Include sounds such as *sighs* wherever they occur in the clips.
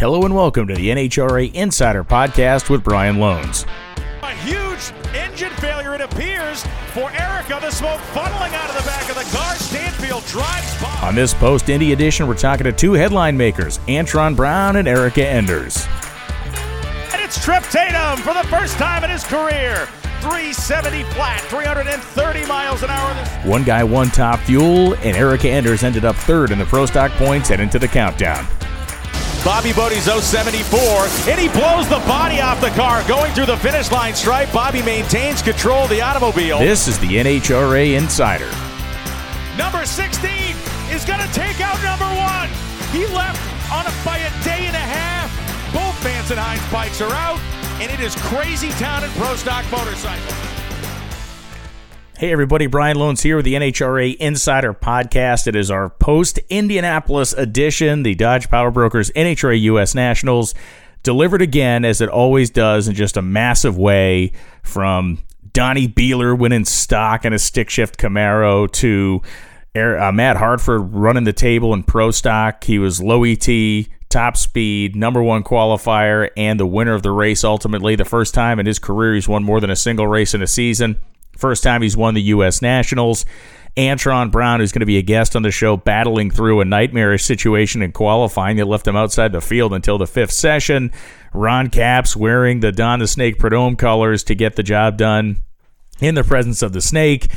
Hello and welcome to the NHRA Insider Podcast with Brian Lohnes. A huge engine failure, it appears, for Erica. The smoke funneling out of the back of the car. Stanfield drives by. On this post Indy edition, we're talking to two headline makers, Antron Brown and Erica Enders. And it's Trip Tatum for the first time in his career. 370 flat, 330 miles an hour. One guy won top fuel, and Erica Enders ended up third in the Pro Stock points heading into the countdown. Bobby Bodie's 074, and he blows the body off the car going through the finish line stripe. Bobby maintains control of the automobile. This is the NHRA Insider. Number 16 is going to take out number one. He left on a, by a day and a half. Both Vance and Hines bikes are out, and it is crazy town in Pro Stock Motorcycle. Hey everybody, Brian Lohnes here with the NHRA Insider Podcast. It is our post Indianapolis edition, the Dodge Power Brokers NHRA US Nationals, delivered again as it always does in just a massive way from Donnie Beeler winning stock in a stick shift Camaro to uh, Matt Hartford running the table in pro stock. He was low ET, top speed, number one qualifier, and the winner of the race ultimately. The first time in his career he's won more than a single race in a season. First time he's won the U.S. Nationals. Antron Brown, who's going to be a guest on the show, battling through a nightmarish situation in qualifying that left him outside the field until the fifth session. Ron Capps wearing the Don the Snake Prudhomme colors to get the job done in the presence of the Snake.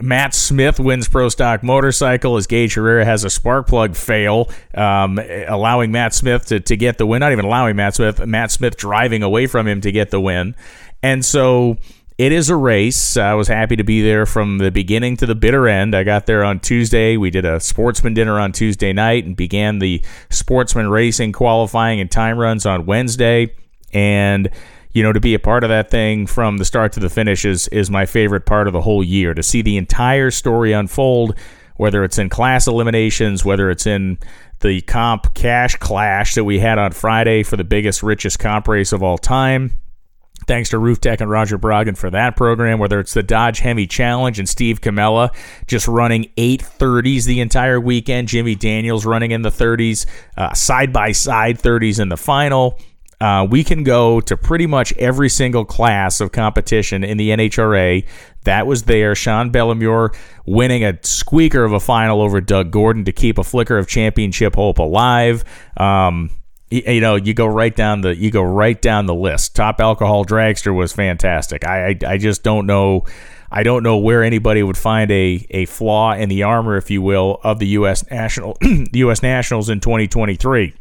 Matt Smith wins Pro Stock Motorcycle as Gaige Herrera has a spark plug fail, um, allowing Matt Smith to, to get the win. Not even allowing Matt Smith, Matt Smith driving away from him to get the win. And so it is a race. I was happy to be there from the beginning to the bitter end. I got there on Tuesday. We did a sportsman dinner on Tuesday night and began the sportsman racing qualifying and time runs on Wednesday. And you know, to be a part of that thing from the start to the finish is is my favorite part of the whole year. To see the entire story unfold, whether it's in class eliminations, whether it's in the comp cash clash that we had on Friday for the biggest, richest comp race of all time Thanks to Roof Tech and Roger Brogan for that program, whether it's the Dodge Hemi Challenge and Steve Camella just running 830s the entire weekend, Jimmy Daniels running in the 30s, side by side 30s in the final. Uh, we can go to pretty much every single class of competition in the NHRA. That was there. Sean Bellemeur winning a squeaker of a final over Doug Gordon to keep a flicker of championship hope alive. Um, you know you go right down the you go right down the list. Top alcohol dragster was fantastic. I i, I just don't know i don't know where anybody would find a a flaw in the armor if you will of the us national *clears throat* the us nationals in 2023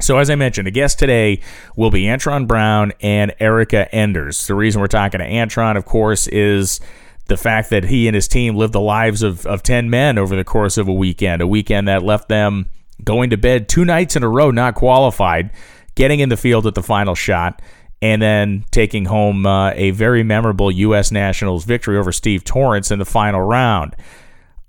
so as I mentioned, a guest today will be Antron Brown and Erica Enders. The reason we're talking to Antron, of course, is the fact that he and his team lived the lives of, of 10 men over the course of a weekend, a weekend that left them going to bed two nights in a row, not qualified, getting in the field at the final shot, and then taking home uh, a very memorable U.S. Nationals victory over Steve Torrence in the final round.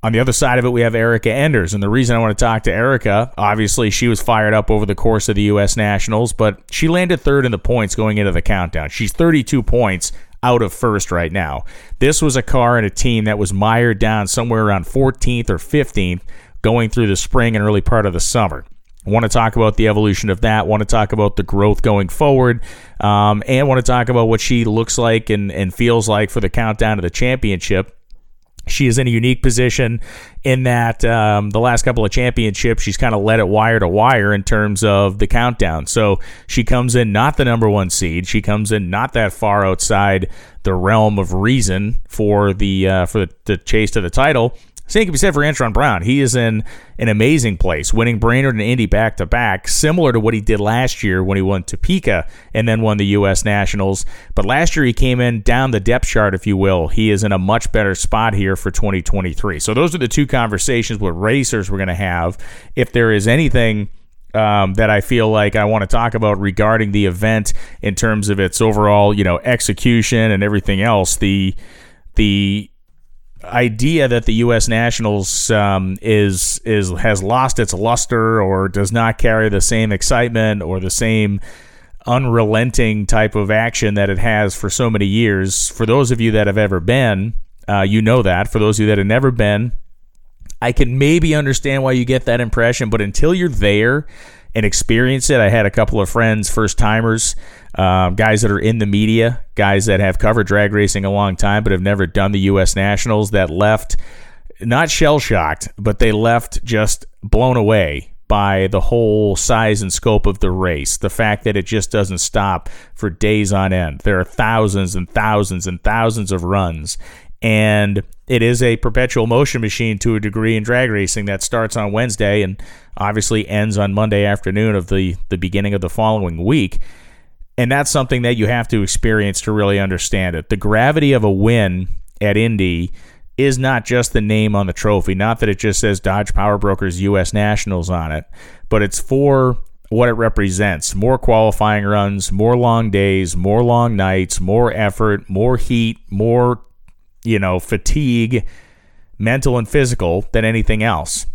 On the other side of it, we have Erica Enders. And the reason I want to talk to Erica, obviously, she was fired up over the course of the U.S. Nationals, but she landed third in the points going into the countdown. She's 32 points out of first right now. This was a car and a team that was mired down somewhere around 14th or 15th going through the spring and early part of the summer. I want to talk about the evolution of that. Want to talk about the growth going forward, um, and want to talk about what she looks like and, and feels like for the countdown to the championship. She is in a unique position in that um, the last couple of championships, she's kind of led it wire to wire in terms of the countdown. So she comes in not the number one seed. She comes in not that far outside the realm of reason for the uh, for the, the chase to the title. Same can be said for Antron Brown. He is in an amazing place, winning Brainerd and Indy back to back, similar to what he did last year when he won Topeka and then won the U.S. Nationals. But last year he came in down the depth chart, if you will. He is in a much better spot here for 2023. So those are the two conversations with racers we're going to have. If there is anything. Um, that I feel like I want to talk about regarding the event in terms of its overall, you know, execution and everything else. The the idea that the U.S. Nationals um, is is has lost its luster or does not carry the same excitement or the same unrelenting type of action that it has for so many years. For those of you that have ever been, uh, you know that. For those of you that have never been, I can maybe understand why you get that impression, but until you're there and experience it. I had a couple of friends, first timers, um, guys that are in the media, guys that have covered drag racing a long time but have never done the U.S. Nationals that left not shell shocked, but they left just blown away by the whole size and scope of the race. The fact that it just doesn't stop for days on end. There are thousands and thousands and thousands of runs. And it is a perpetual motion machine to a degree in drag racing that starts on Wednesday and obviously ends on Monday afternoon of the, the beginning of the following week. And that's something that you have to experience to really understand it. The gravity of a win at Indy is not just the name on the trophy, not that it just says Dodge Power Brokers US Nationals on it, but it's for what it represents more qualifying runs, more long days, more long nights, more effort, more heat, more, you know, fatigue, mental and physical than anything else.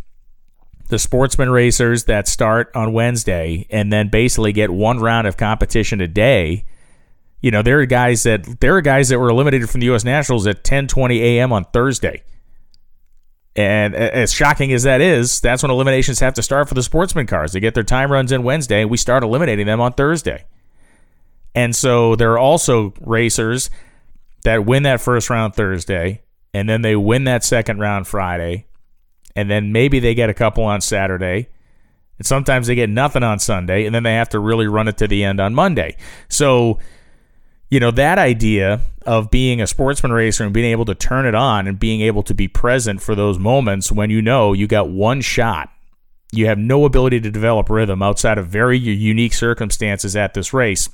The sportsman racers that start on Wednesday and then basically get one round of competition a day you know, there are guys that there are guys that were eliminated from the U.S. Nationals at 10:20 a.m. on Thursday. And as shocking as that is, that's when eliminations have to start for the sportsman cars. They get their time runs in Wednesday, and we start eliminating them on Thursday. And so there are also racers that win that first round Thursday, and then they win that second round Friday, and then maybe they get a couple on Saturday, and sometimes they get nothing on Sunday, and then they have to really run it to the end on Monday. So you know, that idea of being a sportsman racer and being able to turn it on and being able to be present for those moments when you know you got one shot. You have no ability to develop rhythm outside of very unique circumstances at this race.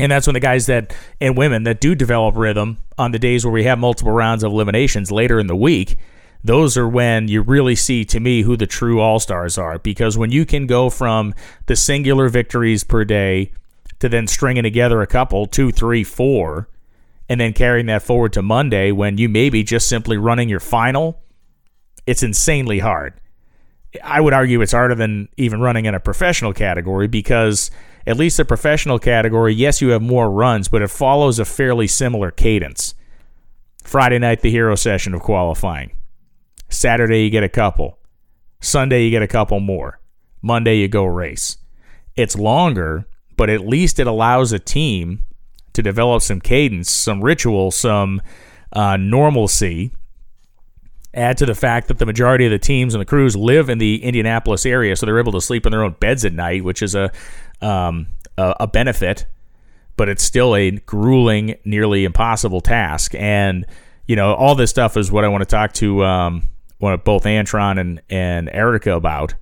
And that's when the guys that and women that do develop rhythm on the days where we have multiple rounds of eliminations later in the week, those are when you really see to me who the true all stars are. Because when you can go from the singular victories per day to then stringing together a couple, two, three, four, and then carrying that forward to Monday when you may be just simply running your final, it's insanely hard. I would argue it's harder than even running in a professional category because at least the professional category, yes, you have more runs, but it follows a fairly similar cadence. Friday night, the hero session of qualifying. Saturday, you get a couple. Sunday, you get a couple more. Monday, you go race. It's longer, but at least it allows a team to develop some cadence, some ritual, some uh, normalcy. Add to the fact that the majority of the teams and the crews live in the Indianapolis area, so they're able to sleep in their own beds at night, which is a um, a, a benefit. But it's still a grueling, nearly impossible task. And you know, all this stuff is what I want to talk to um, both Antron and and Erica about.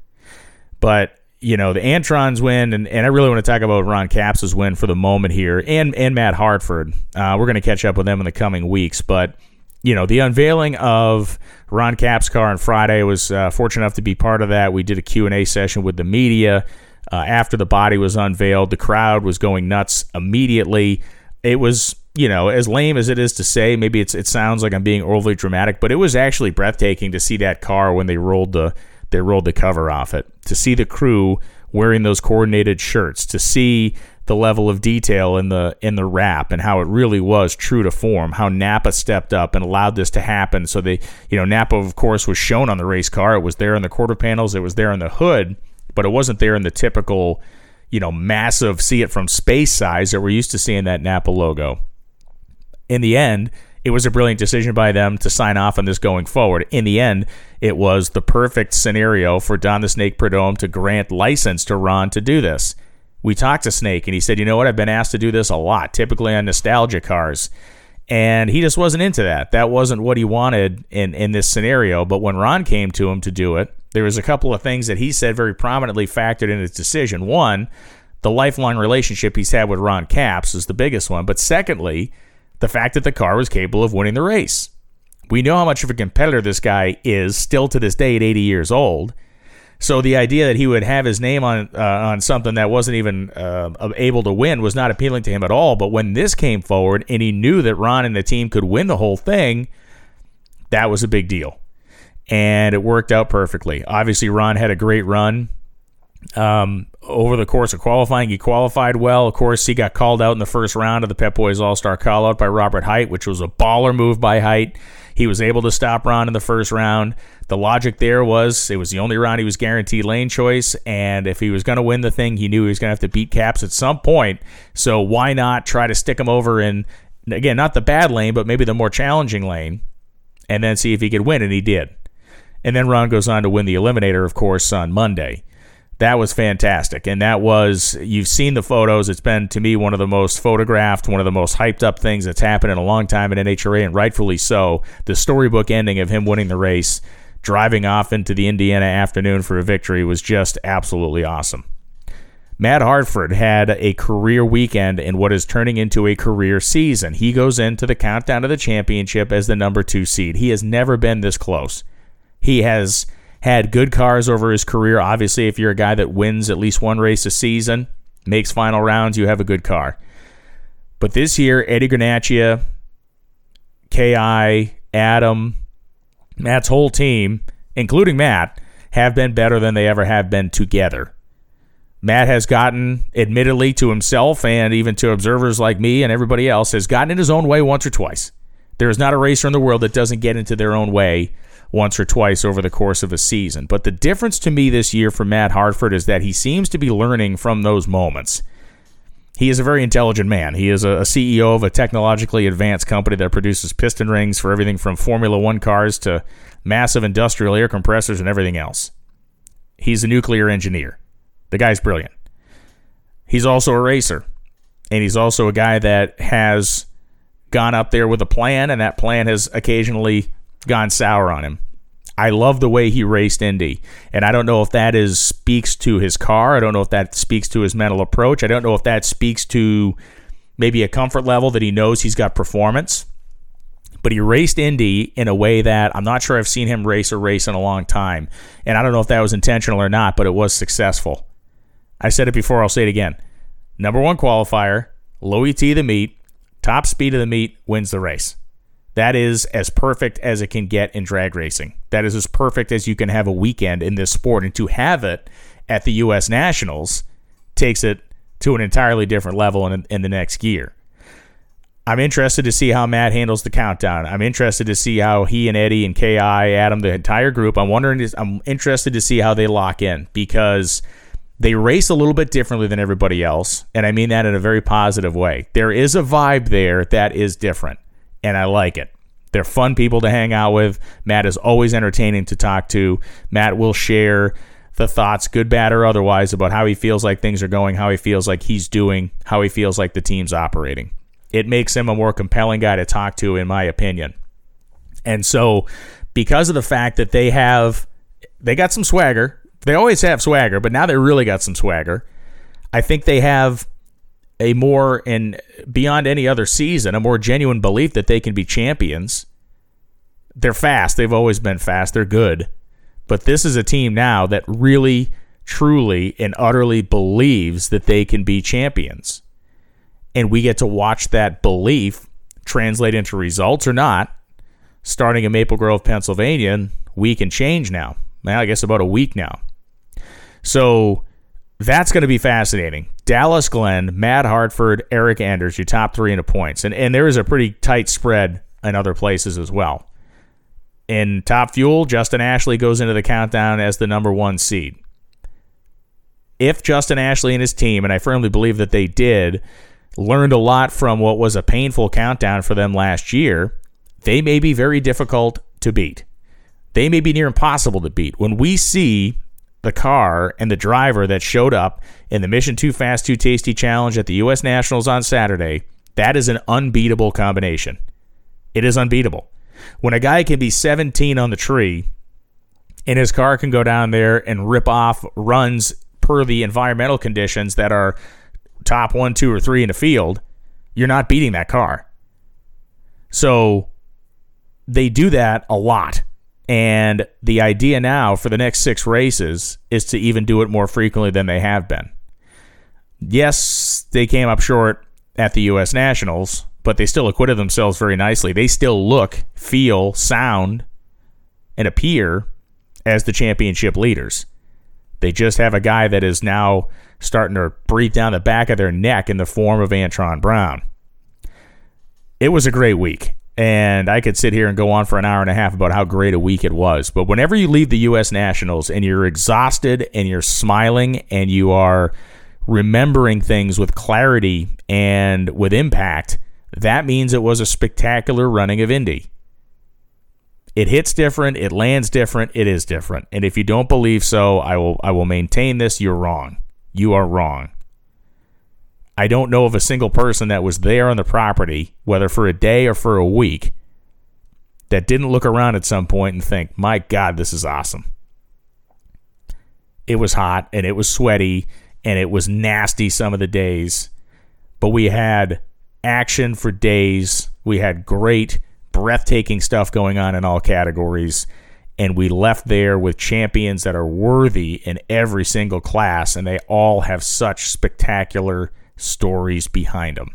But you know, the Antrons win, and, and I really want to talk about Ron Capps' win for the moment here, and and Matt Hartford. Uh, we're going to catch up with them in the coming weeks, but you know, the unveiling of Ron Capps' car on Friday was uh, fortunate enough to be part of that. We did a Q and A session with the media uh, after the body was unveiled. The crowd was going nuts immediately. It was you know, as lame as it is to say, maybe it's it sounds like I'm being overly dramatic, but it was actually breathtaking to see that car when they rolled the they rolled the cover off it. To see the crew wearing those coordinated shirts, to see the level of detail in the in the wrap and how it really was true to form, how Napa stepped up and allowed this to happen. So they, you know, Napa of course was shown on the race car. It was there in the quarter panels, it was there in the hood, but it wasn't there in the typical, you know, massive see it from space size that we're used to seeing that Napa logo. In the end, it was a brilliant decision by them to sign off on this going forward. In the end, it was the perfect scenario for Don the Snake Prudhomme to grant license to Ron to do this. We talked to Snake and he said, You know what? I've been asked to do this a lot, typically on nostalgia cars. And he just wasn't into that. That wasn't what he wanted in, in this scenario. But when Ron came to him to do it, there was a couple of things that he said very prominently factored in his decision. One, the lifelong relationship he's had with Ron Capps is the biggest one. But secondly, the fact that the car was capable of winning the race. We know how much of a competitor this guy is still to this day at 80 years old. So the idea that he would have his name on uh, on something that wasn't even uh, able to win was not appealing to him at all. But when this came forward and he knew that Ron and the team could win the whole thing, that was a big deal, and it worked out perfectly. Obviously, Ron had a great run. Um, over the course of qualifying, he qualified well. Of course, he got called out in the first round of the Pep Boys All Star call out by Robert Hight, which was a baller move by Hight. He was able to stop Ron in the first round. The logic there was it was the only round he was guaranteed lane choice, and if he was going to win the thing, he knew he was going to have to beat Capps at some point. So why not try to stick him over in again not the bad lane, but maybe the more challenging lane, and then see if he could win, and he did. And then Ron goes on to win the Eliminator, of course, on Monday that was fantastic. And that was, you've seen the photos. It's been, to me, one of the most photographed, one of the most hyped up things that's happened in a long time in NHRA, and rightfully so. The storybook ending of him winning the race, driving off into the Indiana afternoon for a victory was just absolutely awesome. Matt Hartford had a career weekend in what is turning into a career season. He goes into the countdown to the championship as the number two seed. He has never been this close. He has had good cars over his career. Obviously, if you're a guy that wins at least one race a season, makes final rounds, you have a good car. But this year, Eddie Guarnaccia, KI, Adam, Matt's whole team, including Matt, have been better than they ever have been together. Matt has gotten, admittedly, to himself and even to observers like me and everybody else, has gotten in his own way once or twice. There is not a racer in the world that doesn't get into their own way once or twice over the course of a season. But the difference to me this year for Matt Hartford is that he seems to be learning from those moments. He is a very intelligent man. He is a CEO of a technologically advanced company that produces piston rings for everything from Formula One cars to massive industrial air compressors and everything else. He's a nuclear engineer. The guy's brilliant. He's also a racer. And he's also a guy that has gone up there with a plan, and that plan has occasionally gone sour on him. I love the way he raced Indy, and I don't know if that is speaks to his car. I don't know if that speaks to his mental approach. I don't know if that speaks to maybe a comfort level that he knows he's got performance. But he raced Indy in a way that I'm not sure I've seen him race a race in a long time, and I don't know if that was intentional or not, but it was successful. I said it before. I'll say it again. Number one qualifier, low ET the meet, top speed of the meet wins the race. That is as perfect as it can get in drag racing. That is as perfect as you can have a weekend in this sport. And to have it at the U.S. Nationals takes it to an entirely different level in, in the next year. I'm interested to see how Matt handles the countdown. I'm interested to see how he and Eddie and Ki, Adam, the entire group. I'm wondering. I'm interested to see how they lock in because they race a little bit differently than everybody else, and I mean that in a very positive way. There is a vibe there that is different and I like it. They're fun people to hang out with. Matt is always entertaining to talk to. Matt will share the thoughts, good, bad, or otherwise, about how he feels like things are going, how he feels like he's doing, how he feels like the team's operating. It makes him a more compelling guy to talk to, in my opinion. And so, because of the fact that they have, they got some swagger. They always have swagger, but now they really got some swagger. I think they have a more and beyond any other season, a more genuine belief that they can be champions. They're fast. They've always been fast. They're good. But this is a team now that really, truly, and utterly believes that they can be champions. And we get to watch that belief translate into results or not, starting in Maple Grove, Pennsylvania, we can change now. Now, I guess about a week now. So that's going to be fascinating. Dallas Glenn, Matt Hartford, Erica Enders, your top three in points. And, and there is a pretty tight spread in other places as well. In Top Fuel, Justin Ashley goes into the countdown as the number one seed. If Justin Ashley and his team, and I firmly believe that they did, learned a lot from what was a painful countdown for them last year, they may be very difficult to beat. They may be near impossible to beat. When we see the car and the driver that showed up in the Mission Too Fast, Too Tasty challenge at the U.S. Nationals on Saturday, that is an unbeatable combination. It is unbeatable. When a guy can be 17 on the tree and his car can go down there and rip off runs per the environmental conditions that are top one, two, or three in the field, you're not beating that car. So they do that a lot. And the idea now for the next six races is to even do it more frequently than they have been. Yes, they came up short at the U.S. Nationals, but they still acquitted themselves very nicely. They still look, feel, sound, and appear as the championship leaders. They just have a guy that is now starting to breathe down the back of their neck in the form of Antron Brown. It was a great week And I could sit here and go on for an hour and a half about how great a week it was. But whenever you leave the U.S. Nationals and you're exhausted and you're smiling and you are remembering things with clarity and with impact, that means it was a spectacular running of Indy. It hits different, it lands different, it is different. And if you don't believe so, I will I will maintain this, you're wrong. You are wrong. I don't know of a single person that was there on the property, whether for a day or for a week, that didn't look around at some point and think, my God, this is awesome. It was hot and it was sweaty and it was nasty some of the days, but we had action for days. We had great, breathtaking stuff going on in all categories. And we left there with champions that are worthy in every single class, and they all have such spectacular stories behind them.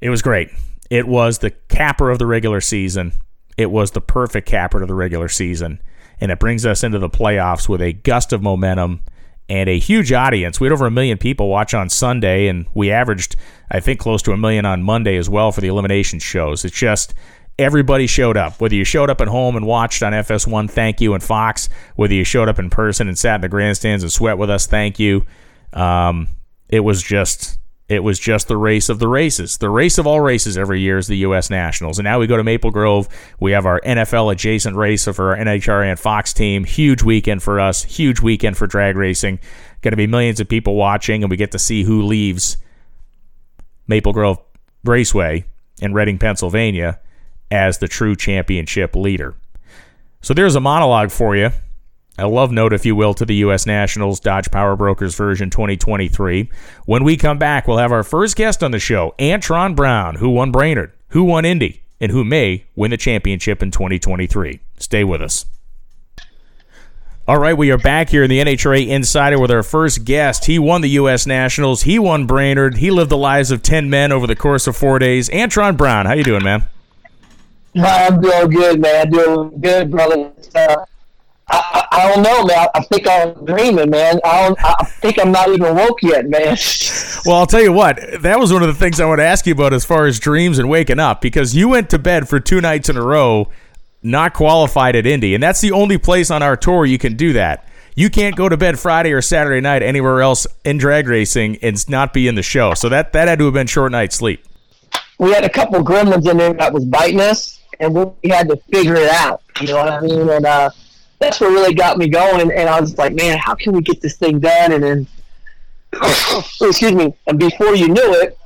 It was great. It was the capper of the regular season. It was the perfect capper to the regular season. And it brings us into the playoffs with a gust of momentum and a huge audience. We had over a million people watch on Sunday, and we averaged, I think, close to a million on Monday as well for the elimination shows. It's just everybody showed up. Whether you showed up at home and watched on FS1, thank you, and Fox, whether you showed up in person and sat in the grandstands and sweat with us, thank you. Um, it was just it was just the race of the races. The race of all races every year is the U.S. Nationals. And now we go to Maple Grove. We have our NFL adjacent race for our NHRA and Fox team. Huge weekend for us. Huge weekend for drag racing. Going to be millions of people watching, and we get to see who leaves Maple Grove Raceway in Reading, Pennsylvania as the true championship leader. So there's a monologue for you a love note, if you will, to the U.S. Nationals Dodge Power Brokers version 2023. When we come back, we'll have our first guest on the show, Antron Brown, who won Brainerd, who won Indy, and who may win the championship in 2023. Stay with us. All right, we are back here in the NHRA Insider with our first guest. He won the U.S. Nationals. He won Brainerd. He lived the lives of 10 men over the course of four days. Antron Brown, how you doing, man? I'm doing good, man. Doing good, brother. Uh, I, I, don't know, man. I think I'm dreaming, man. I don't. I think I'm not even woke yet, man. *laughs* well, I'll tell you what. That was one of the things I want to ask you about as far as dreams and waking up, because you went to bed for two nights in a row, not qualified at Indy, and that's the only place on our tour you can do that. You can't go to bed Friday or Saturday night anywhere else in drag racing and not be in the show. So that that had to have been short night sleep. We had a couple gremlins in there that was biting us, and we had to figure it out. You know what I mean? And uh, that's what really got me going. And, I was like, man, how can we get this thing done? And then, *coughs* oh, excuse me. And before you knew it,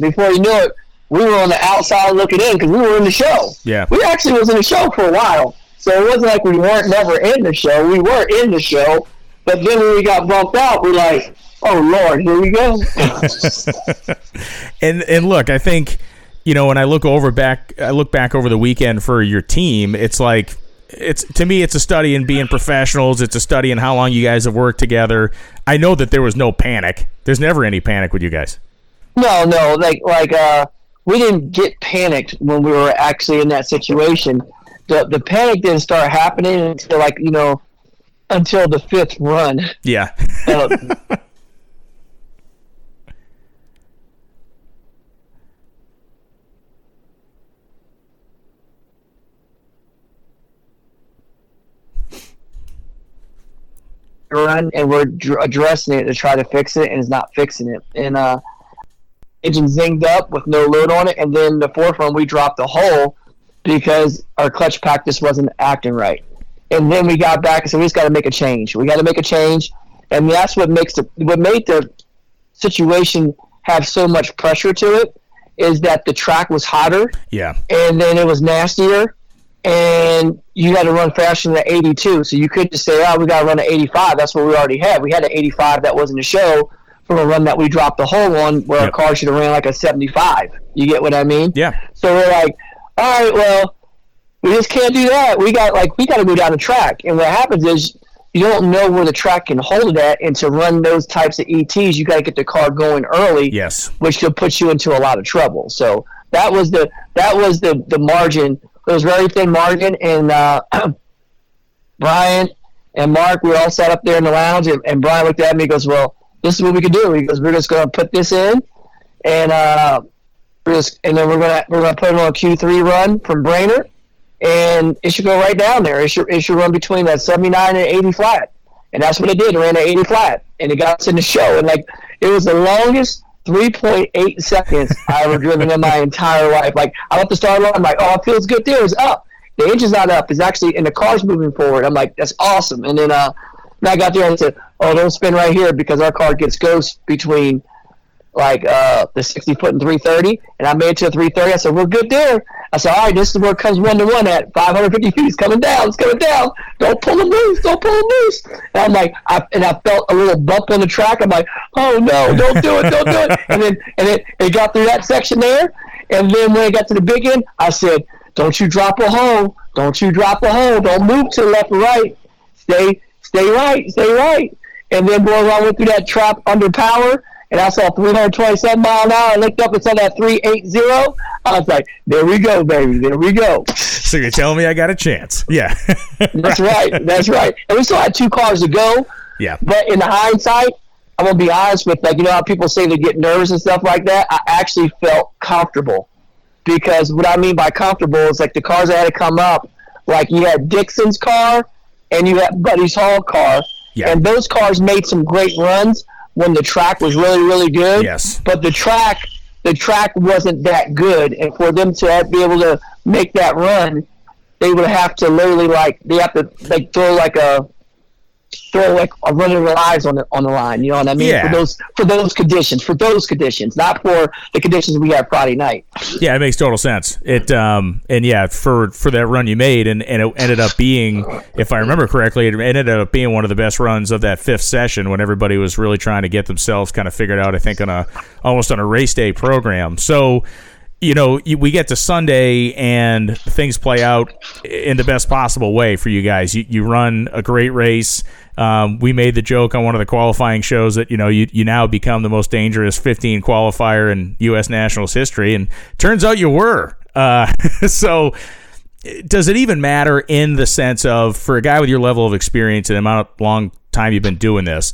before you knew it, we were on the outside looking in because we were in the show. Yeah. We actually was in the show for a while. So it wasn't like we weren't never in the show. We were in the show. But then when we got bumped out, we're like, oh, Lord, here we go. *laughs* and and look, I think, you know, when I look over back, I look back over the weekend for your team, it's like it's to me it's a study in being professionals. It's a study in how long you guys have worked together. I know that there was no panic. There's never any panic with you guys. No no like like uh we didn't get panicked when we were actually in that situation. The the panic didn't start happening until like you know until the fifth run. Yeah. Uh, *laughs* run, and we're dr- addressing it to try to fix it, and it's not fixing it. And uh, engine zinged up with no load on it, and then the fourth one we dropped the hole because our clutch pack just wasn't acting right. And then we got back and said we just got to make a change. We got to make a change, and that's what makes the what made the situation have so much pressure to it is that the track was hotter. Yeah. And then it was nastier and you had to run faster than 82. So you could just say, oh, we got to run an 85. That's what we already had. We had an 85 that wasn't a show from a run that we dropped the hole on where yep. our car should have ran like a 75. You get what I mean? Yeah. So we're like, all right, well, we just can't do that. We got like we got to go down the track. And what happens is you don't know where the track can hold it at, and to run those types of ETs, you got to get the car going early. Yes. Which could put you into a lot of trouble. So that was the that was the the margin it was very thin margin, and uh, *clears throat* Brian and Mark, we all sat up there in the lounge, and, and Brian looked at me and goes, well, this is what we can do. He goes, we're just going to put this in, and uh, we're just, and then we're gonna we're gonna put it on a Q three run from Brainerd, and it should go right down there. It should it should run between that seventy nine and eighty flat, and that's what it did. It ran at eighty flat, and it got us in the show, and like it was the longest. 3.8 seconds I ever driven in my entire life. Like I left the start line, I'm like, oh, it feels good there. It's up. The engine's not up. It's actually, and the car's moving forward. I'm like, that's awesome. And then, uh, and I got there and said, oh, don't spin right here because our car gets ghost between like uh, the 60 foot and 330, and I made it to 330. I said, "We're good there." I said, "All right, this is where it comes one to one at 550 feet. It's coming down. It's coming down. Don't pull them loose. Don't pull them loose." And I'm like, I, and I felt a little bump on the track. I'm like, "Oh no, don't do it, don't do it." And then and it, it got through that section there, and then when it got to the big end, I said, "Don't you drop a hole. Don't you drop a hole. Don't move to the left or right. Stay, stay right, stay right." And then boy, I went through that trap under power and I saw 327 mile an hour. I looked up and saw that 380. I was like, there we go, baby. There we go. *laughs* So you're telling me I got a chance? Yeah. *laughs* That's right. That's right. And we still had two cars to go. Yeah. But in the hindsight, I'm gonna be honest with like you know how people say they get nervous and stuff like that. I actually felt comfortable because what I mean by comfortable is like the cars that had to come up, like you had Dixon's car and you had Buddy Hull's car, Yeah. and those cars made some great runs when the track was really really good. Yes. But the track the track wasn't that good, and for them to be able to make that run, they would have to literally like they have to like throw like a throw like a run of their lives on the on the line. You know what I mean? Yeah. For those for those conditions, for those conditions, not for the conditions we had Friday night. Yeah, it makes total sense. It um and yeah, for for that run you made and, and it ended up being if I remember correctly, it ended up being one of the best runs of that fifth session when everybody was really trying to get themselves kind of figured out, I think on a almost on a race day program. So you know, you- we get to Sunday and things play out in the best possible way for you guys. You, you run a great race. Um, we made the joke on one of the qualifying shows that you know you, you now become the most dangerous 15 qualifier in U.S. Nationals history, and turns out you were. Uh, *laughs* so, does it even matter in the sense of for a guy with your level of experience and the amount of long time you've been doing this?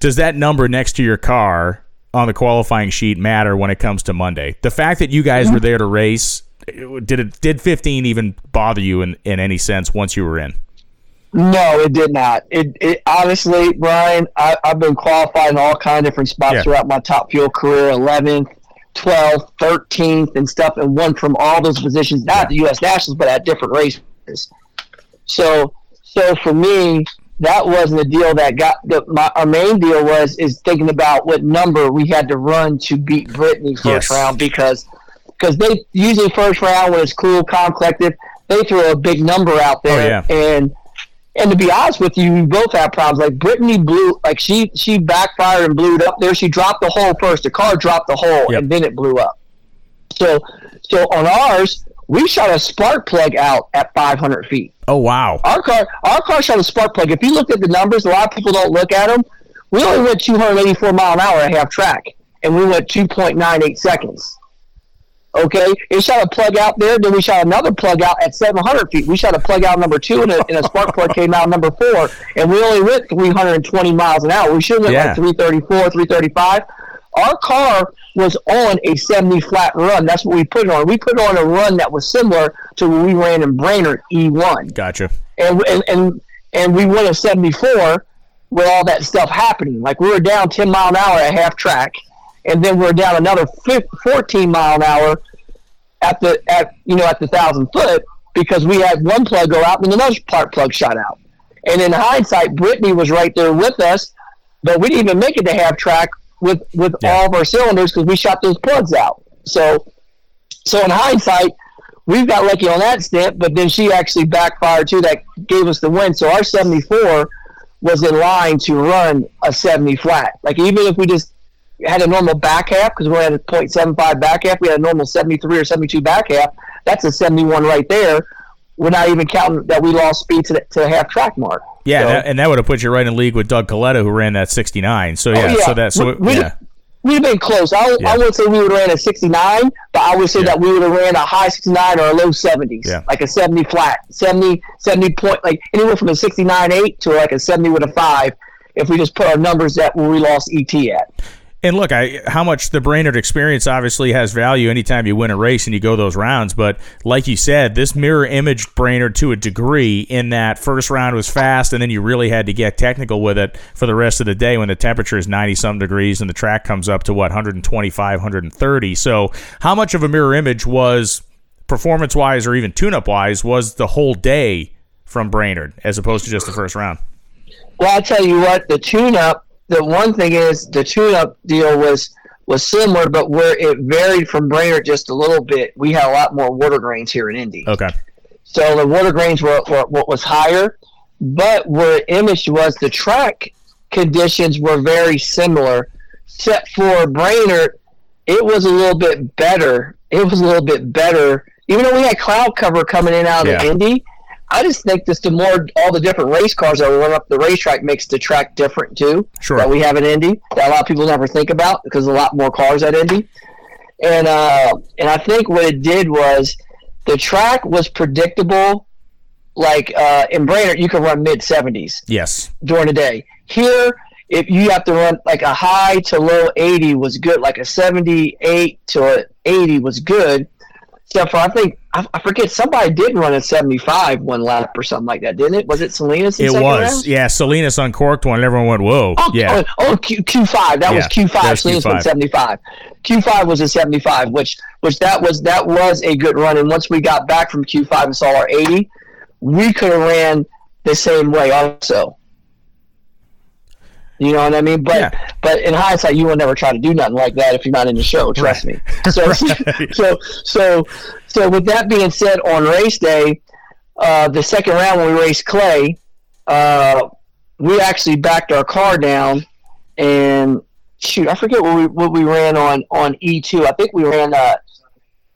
Does that number next to your car on the qualifying sheet matter when it comes to Monday? The fact that you guys were there to race, did it did 15 even bother you in, in any sense once you were in? No, it did not. It, it honestly, Brian, I, I've been qualified in all kind of different spots Yeah. throughout my top fuel career 11th, 12th, 13th, and stuff, and won from all those positions, not the U.S. Nationals, but at different races. So, so for me, that wasn't a deal that got the, my our main deal was is thinking about what number we had to run to beat Brittany Yes. first round because because they usually first round when it's cool, calm, collective, they throw a big number out there, Oh, yeah. and and to be honest with you, we both have problems. Like Brittany blew, like she she backfired and blew it up there. She dropped the hole first. The car dropped the hole, Yep. and then it blew up. So so on ours, we shot a spark plug out at 500 feet. Oh wow! Our car, our car shot a spark plug. If you look at the numbers, a lot of people don't look at them. We only went 284 mile an hour at half track, and we went 2.98 seconds. Okay, it shot a plug out there. Then we shot another plug out at 700 feet. We shot a plug out number two, and a, and a spark plug came out number four, and we only went 320 miles an hour. We should have went Yeah. like 334, 335. Our car was on a 70 flat run. That's what we put it on. We put it on a run that was similar to when we ran in Brainerd E1 Gotcha. and and and, and we won a 74 with all that stuff happening. Like we were down 10 mile an hour at half track, and then we are down another fif- 14 mile an hour at the at you know at the thousand foot because we had one plug go out and another part plug shot out. And in hindsight, Brittany was right there with us, but we didn't even make it to half track with with Yeah. all of our cylinders because we shot those plugs out. So so in hindsight, we've got lucky on that stint, but then she actually backfired too. That gave us the win. So our 74 was in line to run a 70 flat. Like even if we just had a normal back half, because we had a .75 back half, we had a normal 73 or 72 back half. That's a 71 right there. We're not even counting that we lost speed to the, to the half track mark. Yeah, So- that, and that would have put you right in league with Doug Kalitta, who ran that 69. So yeah, Oh, yeah. so that so We- we- yeah, We'd have been close. I, Yeah. I wouldn't say we would have ran a 69, but I would say Yeah. that we would have ran a high 69 or a low 70s, Yeah. like a 70 flat, 70, 70 point, like anywhere from a 69 8 to like a 70 with a 5 if we just put our numbers at where we lost ET at. And look, I how much the Brainerd experience obviously has value anytime you win a race and you go those rounds. But like you said, this mirror imaged Brainerd to a degree in that first round was fast, and then you really had to get technical with it for the rest of the day when the temperature is ninety some degrees and the track comes up to what 125, 130. So how much of a mirror image was performance wise or even tune up wise was the whole day from Brainerd as opposed to just the first round? Well, I'll tell you what, the tune up the one thing is the tune-up deal was was similar, but where it varied from Brainerd just a little bit. We had a lot more water grains here in Indy. Okay. So the water grains were, were what was higher, but where image was the track conditions were very similar, except for Brainerd, it was a little bit better. It was a little bit better, even though we had cloud cover coming in out of yeah. Indy. I just think this the more all the different race cars that run up the racetrack makes the track different too. Sure. That we have in Indy that a lot of people never think about because a lot more cars at Indy. And uh, and I think what it did was the track was predictable. Like uh, in Brainerd, you can run mid seventies. Yes. During the day. Here, if you have to run like a high to low eighty was good, like a seventy eight to a eighty was good Except for I think I, I, forget somebody did run a seventy five one lap or something like that, didn't it? Was it Salinas? It was, round? yeah. Salinas uncorked one, and everyone went, "Whoa!" Oh, yeah. Oh, oh Q Q five. That yeah, was Q five. Salinas went seventy five. Q five was a seventy five, which which that was that was a good run. And once we got back from Q five and saw our eighty, we could have ran the same way also. You know what I mean? But yeah. but in hindsight, you will never try to do nothing like that if you're not in the show. Trust right. me. *laughs* So right. *laughs* so so so with that being said, on race day, uh, the second round when we raced Clay, uh, we actually backed our car down and shoot, I forget what we what we ran on on E two. I think we ran uh,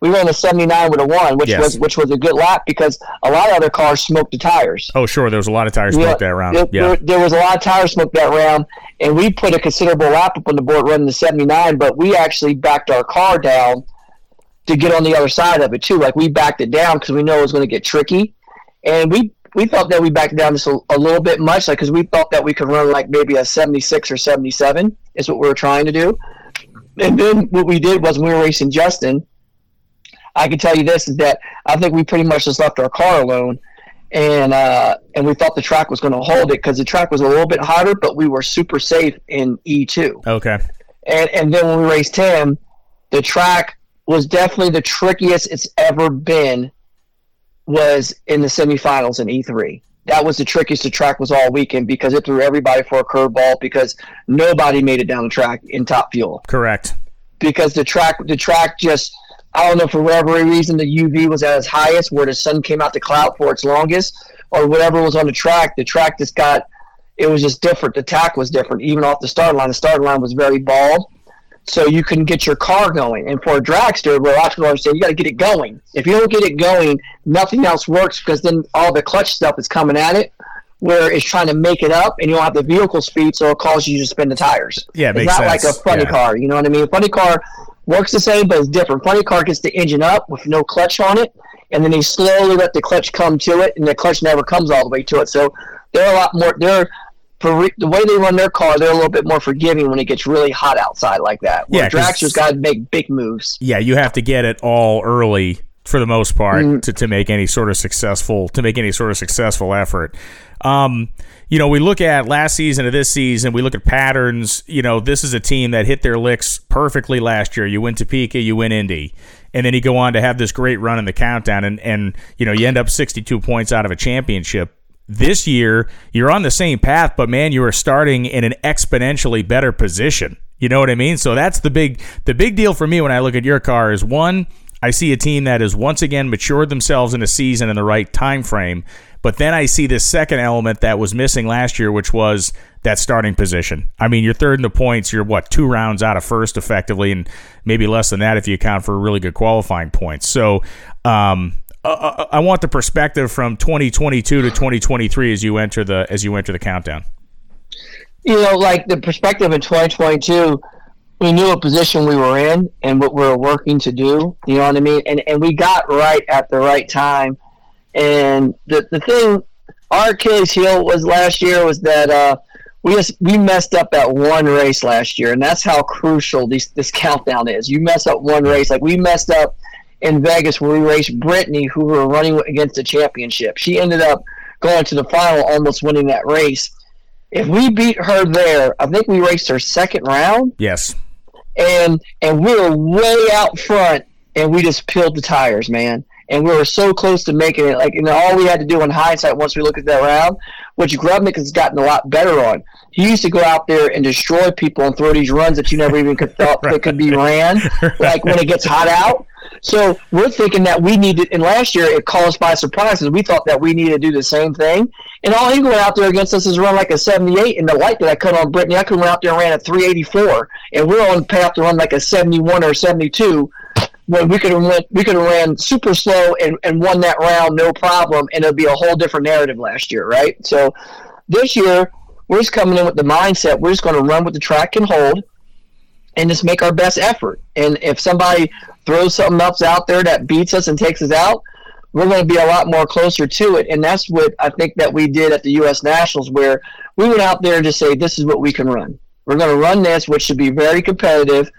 we ran a 79 with a one, which yes. was which was a good lap because a lot of other cars smoked the tires. Oh, sure, there was a lot of tires smoked that round. There, yeah, there, there, was a lot of tires smoked that round, and we put a considerable lap up on the board running the 79, but we actually backed our car down to get on the other side of it too. Like we backed it down because we know it was going to get tricky, and we we thought that we backed down just a, a little bit much, like because we thought that we could run like maybe a 76 or 77 is what we were trying to do. And then what we did was when we were racing Justin I can tell you this is that I think we pretty much just left our car alone, and uh, and we thought the track was going to hold it because the track was a little bit hotter, but we were super safe in E two. Okay. And and then when we raced him, the track was definitely the trickiest it's ever been. Was in the semifinals in E three. That was the trickiest the track was all weekend because it threw everybody for a curveball because nobody made it down the track in top fuel. Correct. Because the track the track just I don't know for whatever reason the UV was at its highest, where the sun came out the cloud for its longest, or whatever was on the track. The track just got it was just different. The tack was different, even off the start line. The start line was very bald, so you couldn't get your car going. And for a dragster, where lots of are saying you got to get it going. If you don't get it going, nothing else works because then all the clutch stuff is coming at it where it's trying to make it up and you don't have the vehicle speed, so it causes you to spin the tires. Yeah, it it's not sense. like a funny yeah. car. You know what I mean? A funny car works the same, but it's different. Funny car gets the engine up with no clutch on it, and then they slowly let the clutch come to it, and the clutch never comes all the way to it. So they're a lot more. They're for re- the way they run their car, they're a little bit more forgiving when it gets really hot outside like that. Where yeah, Dragster's got to make big moves. Yeah, you have to get it all early for the most part mm. to, to make any sort of successful to make any sort of successful effort. Um, you know, we look at last season to this season, we look at patterns. You know, this is a team that hit their licks perfectly last year. You win Topeka, you win Indy, and then you go on to have this great run in the countdown, and and you know you end up 62 points out of a championship. This year, you're on the same path, but man, you are starting in an exponentially better position. You know what I mean? So that's the big the big deal for me when I look at your car is one, I see a team that has once again matured themselves in a season in the right time frame. But then I see this second element that was missing last year, which was that starting position. I mean, you're third in the points. You're what two rounds out of first, effectively, and maybe less than that if you account for really good qualifying points. So, um, uh, uh, uh, I want the perspective from 2022 to 2023 as you enter the as you enter the countdown. You know, like the perspective in 2022 we knew what position we were in and what we were working to do. You know what I mean? And and we got right at the right time. And the the thing, our Achilles heel was last year was that uh, we just we messed up at one race last year, and that's how crucial this this countdown is. You mess up one race, like we messed up in Vegas where we raced Brittany, who we were running against the championship. She ended up going to the final, almost winning that race. If we beat her there, I think we raced her second round. Yes. And and we were way out front, and we just peeled the tires, man and we were so close to making it. Like, know, all we had to do in hindsight, once we look at that round, which Grubnick has gotten a lot better on. He used to go out there and destroy people and throw these runs that you never even could thought *laughs* right. that could be ran, like when it gets hot out. So we're thinking that we needed, and last year it caught us by surprise because we thought that we needed to do the same thing. And all he went out there against us is run like a 78. And the light that I cut on Brittany, I could run out there and ran a 384. And we're on path to run like a 71 or 72 when we could have went, we could have ran super slow and, and won that round no problem, and it'd be a whole different narrative last year, right? So this year we're just coming in with the mindset we're just going to run what the track can hold, and just make our best effort. And if somebody throws something else out there that beats us and takes us out, we're going to be a lot more closer to it. And that's what I think that we did at the U.S. Nationals, where we went out there and just say, this is what we can run. We're going to run this, which should be very competitive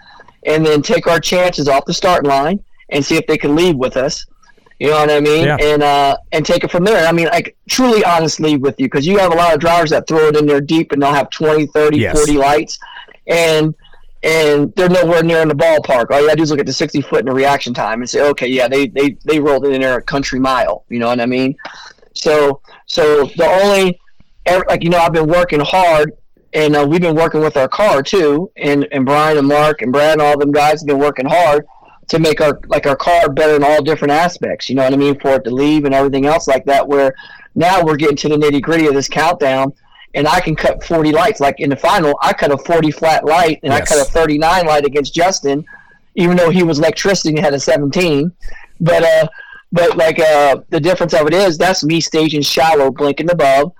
and then take our chances off the start line and see if they can lead with us. You know what I mean? Yeah. And uh, and take it from there. I mean, like truly honestly with you because you have a lot of drivers that throw it in there deep and they'll have 20, 30, yes. 40 lights and and they're nowhere near in the ballpark. All you gotta do is look at the 60 foot and the reaction time and say, okay, yeah, they, they, they rolled it in there a country mile. You know what I mean? So so the only like you know I've been working hard and uh, we've been working with our car too. And and Brian and Mark and Brad and all them guys have been working hard to make our like our car better in all different aspects. You know what I mean? For it to leave and everything else like that. Where now we're getting to the nitty gritty of this countdown, and I can cut 40 lights. Like in the final, I cut a 40 flat light, and yes. I cut a 39 light against Justin, even though he was electricity and had a 17. But uh, but like uh, the difference of it is that's me staging shallow, blinking above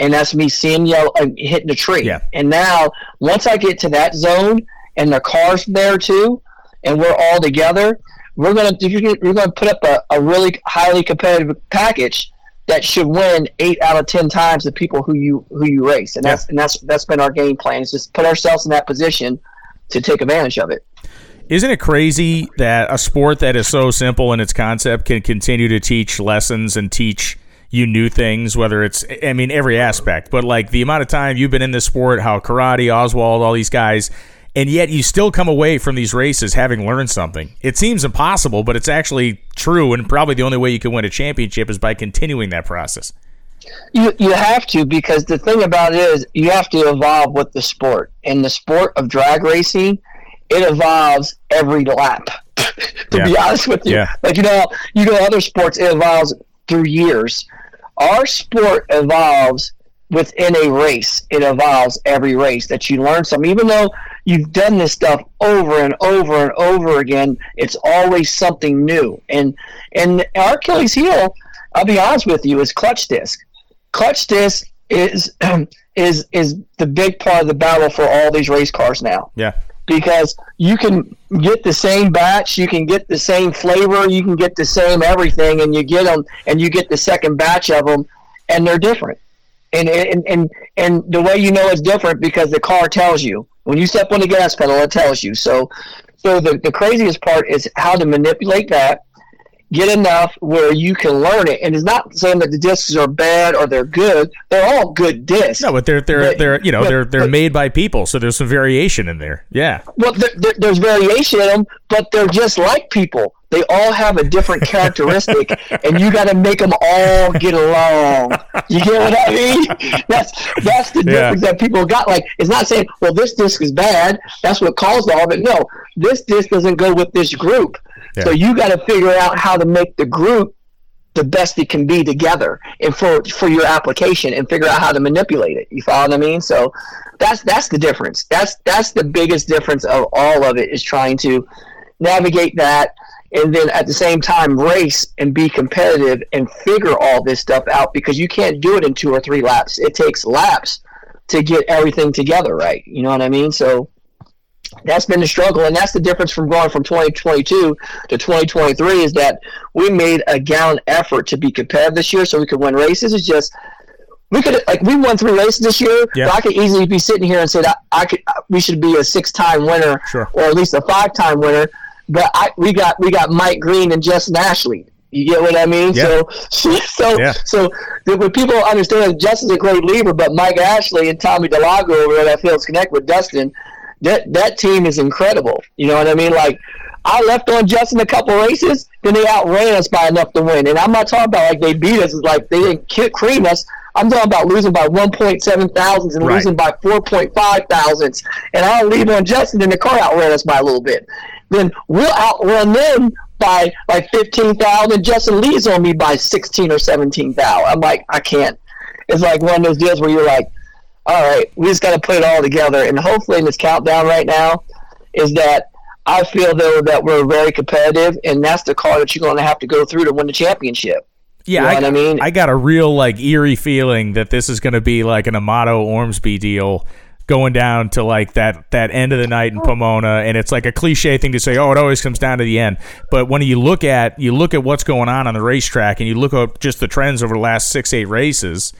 and that's me seeing yellow uh, hitting the tree. Yeah. And now once I get to that zone and the car's there too, and we're all together, we're gonna we're gonna put up a, a really highly competitive package that should win eight out of ten times the people who you who you race, and that's yeah. and that's that's been our game plan is just put ourselves in that position to take advantage of it. Isn't it crazy that a sport that is so simple in its concept can continue to teach lessons and teach you new things, whether it's, I mean, every aspect, but like the amount of time you've been in this sport, how karate, Oswald, all these guys, and yet you still come away from these races having learned something. It seems impossible, but it's actually true, and probably the only way you can win a championship is by continuing that process. You you have to because the thing about it is you have to evolve with the sport. In the sport of drag racing, it evolves every lap. *laughs* to yeah. be honest with you, yeah. like you know, you go other sports, it evolves through years our sport evolves within a race. It evolves every race that you learn something. Even though you've done this stuff over and over and over again, it's always something new. And and our Achilles heel, I'll be honest with you, is clutch disc. Clutch disc is *clears throat* is is the big part of the battle for all these race cars now. Yeah because you can get the same batch, you can get the same flavor, you can get the same everything, and you get them, and you get the second batch of them, and they're different. And and and and the way you know it's different because the car tells you when you step on the gas pedal, it tells you. So, so the the craziest part is how to manipulate that get enough where you can learn it. And it's not saying that the discs are bad or they're good. They're all good discs. No, but they're they're but, they're you know but, they're they're but, made by people, so there's some variation in there. Yeah. Well, there, there, there's variation in them, but they're just like people. They all have a different characteristic, *laughs* and you got to make them all get along. You get what I mean? *laughs* That's that's the difference yeah. that people got. Like, it's not saying, well, this disc is bad. That's what caused all of it. No, this disc doesn't go with this group. Yeah. So you got to figure out how to make the group the best it can be together and for for your application and figure out how to manipulate it. You follow what I mean? So that's that's the difference. That's that's the biggest difference of all of it is trying to navigate that and then at the same time race and be competitive and figure all this stuff out because you can't do it in two or three laps. It takes laps to get everything together right. You know what I mean? So that's been the struggle, and that's the difference from going from 2022 to 2023 is that we made a gallant effort to be competitive this year so we could win races. It's just we could like we won three races this year. Yeah. I could easily be sitting here and say that I could we should be a six time winner Sure. or at least a five time winner. But I we got we got Mike Green and Justin Ashley. You get what I mean? Yeah. So *laughs* so Yeah. so when people understand that Justin's a great leader, but Mike Ashley and Tommy DeLago over there that Phillips Connect with Dustin, that that team is incredible. You know what I mean? Like I left on Justin a couple races, then they outran us by enough to win. And I'm not talking about like they beat us, it's like they didn't ki- cream us. I'm talking about losing by 1.7 thousandths and Right. losing by 4.5 thousandths. And I'll leave on Justin, and the car outran us by a little bit. Then we'll outrun them by like 15,000. Justin leads on me by 16 or 17,000. I'm like, I can't. It's like one of those deals where you're like, all right, we just got to put it all together. And hopefully, in this countdown right now, is that I feel though that we're very competitive, and that's the car that you're going to have to go through to win the championship. Yeah, You know I, what I mean? I got a real like eerie feeling that this is going to be like an Amato Ormsby deal going down to like that that end of the night in oh. Pomona and it's like a cliche thing to say oh it always comes down to the end but when you look at you look at what's going on on the racetrack and you look at just the trends over the last 6 8 races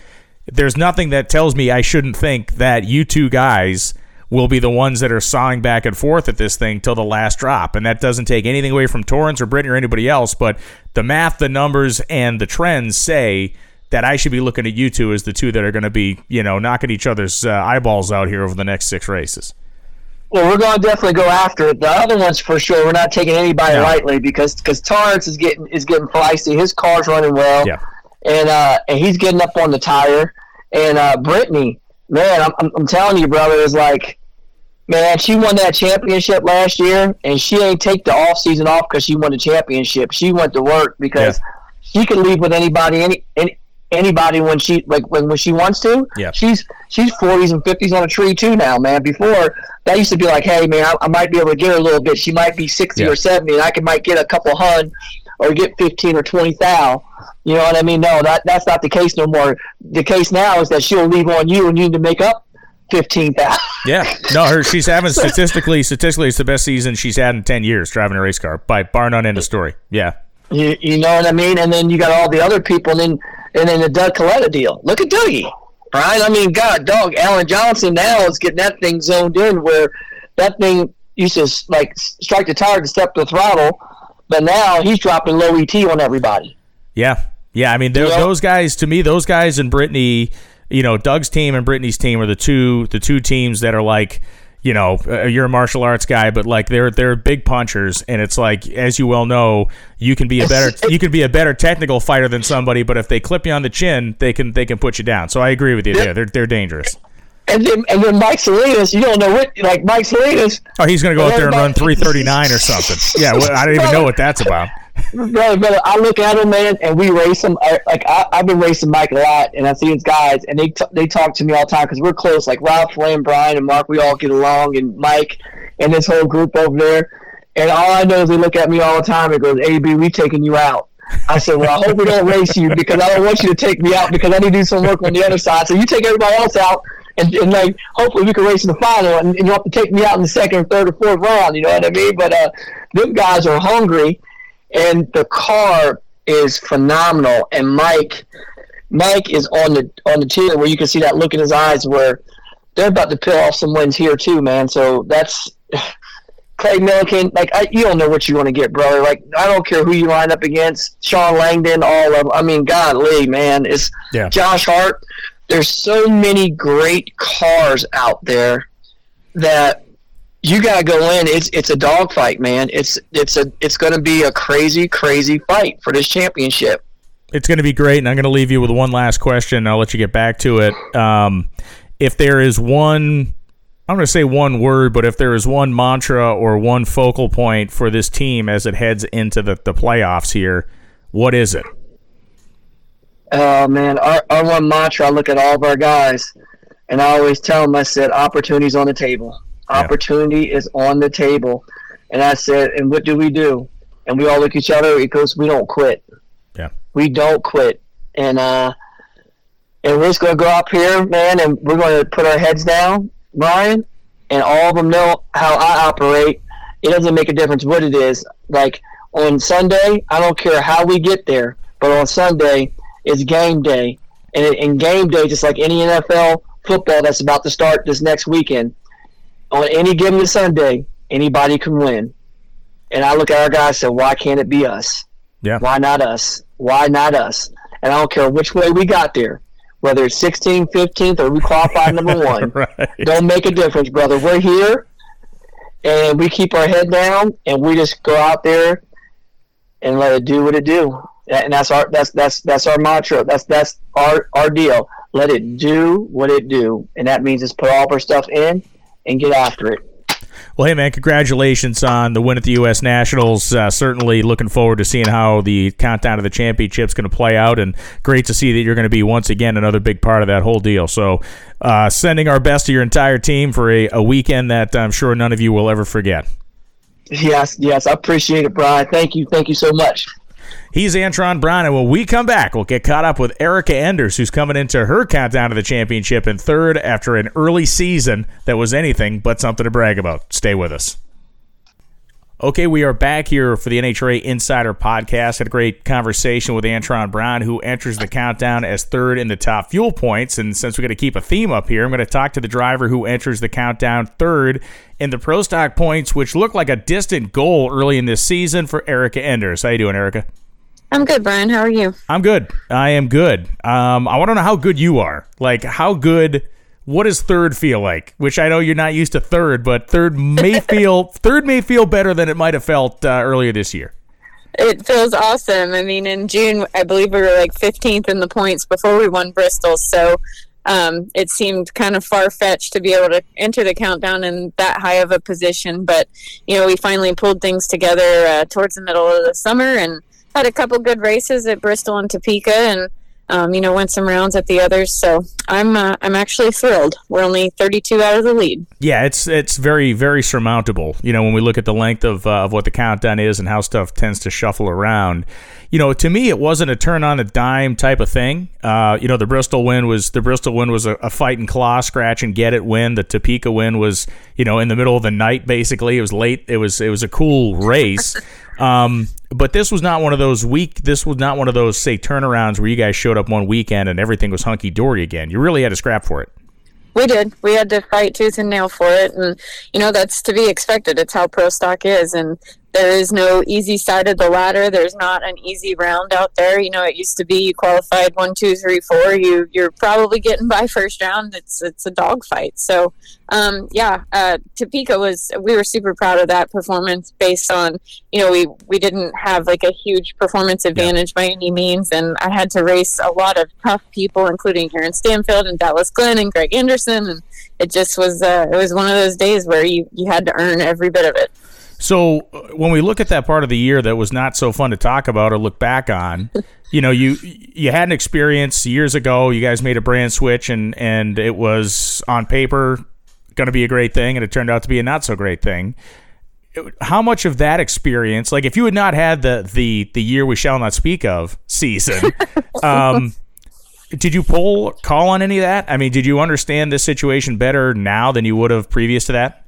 there's nothing that tells me I shouldn't think that you two guys will be the ones that are sawing back and forth at this thing till the last drop. And that doesn't take anything away from Torrence or Brittany or anybody else. But the math, the numbers, and the trends say that I should be looking at you two as the two that are going to be, you know, knocking each other's uh, eyeballs out here over the next six races. Well, we're going to definitely go after it. The other ones for sure. We're not taking anybody No. lightly because because Torrence is getting is getting feisty. His car's running well. Yeah. and uh, and he's getting up on the tire. And uh, Brittany, man, I'm, I'm, I'm telling you, brother, is like, man, she won that championship last year, and she ain't take the off season off because she won the championship. She went to work because she can leave with anybody, any, any anybody when she like when, when she wants to. Yeah. she's she's 40s and 50s on a tree too now, man. Before that used to be like, hey, man, I, I might be able to get her a little bit. She might be 60 Yeah. or 70, and I can might get a couple hun or get 15 or 20 thou. You know what I mean? No, that that's not the case no more. The case now is that she'll leave on you, and you need to make up 15 thou. Yeah, no, her she's having *laughs* statistically statistically it's the best season she's had in ten years driving a race car by bar none. End of story. Yeah, You, you know what I mean? And then you got all the other people, and then and then the Doug Kalitta deal. Look at Dougie, right? I mean, God, dog, Alan Johnson now is getting that thing zoned in where that thing used to like strike the tire to step the throttle, but now he's dropping low ET on everybody. Yeah, yeah. I mean, those guys to me, those guys and Brittany, you know, Doug's team and Brittany's team are the two the two teams that are like, you know, uh, you're a martial arts guy, but like they're they're big punchers, and it's like as you well know, you can be a better *laughs* you can be a better technical fighter than somebody, but if they clip you on the chin, they can they can put you down. So I agree with you there. They're they're dangerous. And then and then Mike Salinas, you don't know what like Mike Salinas, Oh, he's gonna go out there and run 339 or something. Yeah, well, I don't even know what that's about. Brother, brother. I look at him, man, and we race him. I, like I, I've been racing Mike a lot, and I see his guys, and they t- they talk to me all the time because we're close. Like Ralph, Lynn, Brian, and Mark, we all get along, and Mike, and this whole group over there. And all I know is they look at me all the time and goes, "AB, we taking you out." I said, "Well, I hope we don't race you because I don't want you to take me out because I need to do some work on the other side. So you take everybody else out." And, and like, hopefully we can race in the final, and, and you don't have to take me out in the second, or third, or fourth round. You know what I mean? But uh, them guys are hungry, and the car is phenomenal. And Mike, Mike is on the on the tier where you can see that look in his eyes where they're about to peel off some wins here too, man. So that's *sighs* Clay Millican. Like I, you don't know what you're going to get, brother. Like I don't care who you line up against, Shawn Langdon, all of. them. I mean, golly, man, it's Yeah. Josh Hart. There's so many great cars out there that you gotta go in. It's it's a dogfight, man. It's it's a it's gonna be a crazy, crazy fight for this championship. It's going to be great, and I'm going to leave you with one last question. I'll let you get back to it. Um, if there is one, I'm going to say one word, but if there is one mantra or one focal point for this team as it heads into the, the playoffs here, what is it? Oh man, our, our one mantra. I look at all of our guys, and I always tell them. I said, "Opportunities on the table. Yeah. Opportunity is on the table." And I said, "And what do we do?" And we all look at each other because we don't quit. Yeah. We don't quit, and uh, and we're just gonna go up here, man, and we're gonna put our heads down, Brian, and all of them know how I operate. It doesn't make a difference what it is. Like on Sunday, I don't care how we get there, but on Sunday, it's game day, And in game day, just like any NFL football that's about to start this next weekend, on any given Sunday, anybody can win. And I look at our guys and say, why can't it be us? Yeah. Why not us? Why not us? And I don't care which way we got there, whether it's 16th, 15th, or we qualified *laughs* number one. right. Don't make a difference, brother. We're here, and we keep our head down, and we just go out there and let it do what it do. And that's our that's that's that's our mantra. That's that's our our deal. Let it do what it do, and that means just put all of our stuff in and get after it. Well, hey, man, congratulations on the win at the U.S. Nationals. Uh, certainly looking forward to seeing how the countdown to the championship's going to play out, and great to see that you're going to be once again another big part of that whole deal. So, uh, sending our best to your entire team for a, a weekend that I'm sure none of you will ever forget. Yes, yes, I appreciate it, Brian. Thank you, thank you so much. He's Antron Brown, and when we come back, we'll get caught up with Erica Enders, who's coming into her countdown to the championship in third after an early season that was anything but something to brag about. Stay with us. Okay, we are back here for the NHRA Insider Podcast. Had a great conversation with Antron Brown, who enters the countdown as third in the top fuel points. And since we're going to keep a theme up here, I'm going to talk to the driver who enters the countdown third in the Pro Stock points, which looked like a distant goal early in this season for Erica Enders. How are you doing, Erica? I'm good, Brian. How are you? I'm good. I am good. Um, I want to know how good you are. Like, how good? What does third feel like? Which I know you're not used to third, but third may *laughs* feel third may feel better than it might have felt uh, earlier this year. It feels awesome. I mean, in June, I believe we were like 15th in the points before we won Bristol, so um, it seemed kind of far fetched to be able to enter the countdown in that high of a position. But you know, we finally pulled things together uh, towards the middle of the summer and had a couple good races at Bristol and Topeka, and um, you know went some rounds at the others. So I'm uh, I'm actually thrilled. We're only 32 out of the lead. Yeah, it's it's very very surmountable. You know, when we look at the length of uh, of what the countdown is and how stuff tends to shuffle around. You know, to me, it wasn't a turn on a dime type of thing. Uh, you know, the Bristol win was the Bristol win was a, a fight and claw, scratch and get it win. The Topeka win was you know in the middle of the night basically. It was late. It was it was a cool race. Um, but this was not one of those week. This was not one of those say turnarounds where you guys showed up one weekend and everything was hunky dory again. You really had to scrap for it. We did. We had to fight tooth and nail for it, and you know that's to be expected. It's how pro stock is, and there is no easy side of the ladder. There's not an easy round out there. You know, it used to be you qualified one, two, three, four. You you're probably getting by first round. It's it's a dogfight. So, um, yeah, uh, Topeka was. We were super proud of that performance based on you know we we didn't have like a huge performance advantage by any means, and I had to race a lot of tough people, including Aaron Stanfield and Dallas Glenn and Greg Anderson, and it just was uh, it was one of those days where you you had to earn every bit of it. So uh, when we look at that part of the year that was not so fun to talk about or look back on, *laughs* you know, you you had an experience years ago. You guys made a brand switch, and and it was on paper going to be a great thing, and it turned out to be a not so great thing. How much of that experience, like if you had not had the the the year we shall not speak of season, *laughs* um, did you pull call on any of that? I mean, did you understand this situation better now than you would have previous to that?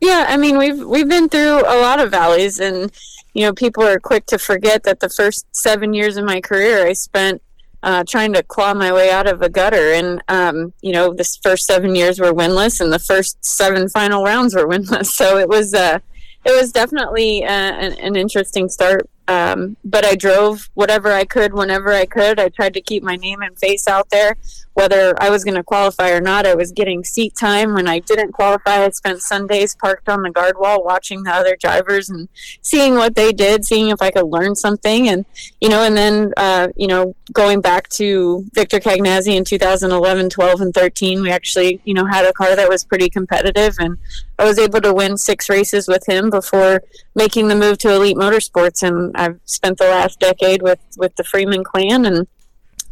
Yeah, I mean we've we've been through a lot of valleys, and you know people are quick to forget that the first seven years of my career I spent uh, trying to claw my way out of a gutter, and um, you know this first seven years were winless, and the first seven final rounds were winless. *laughs* So it was uh, it was definitely uh, an, an interesting start um, but I drove whatever I could whenever I could. I tried to keep my name and face out there, whether I was going to qualify or not. I was getting seat time. When I didn't qualify, I spent Sundays parked on the guard wall watching the other drivers and seeing what they did, seeing if I could learn something. And, you know, and then, uh, you know, going back to Victor Cagnazzi in 2011, 12, and 13, we actually, you know, had a car that was pretty competitive. And I was able to win six races with him before making the move to Elite Motorsports. And I've spent the last decade with with the Freeman clan, and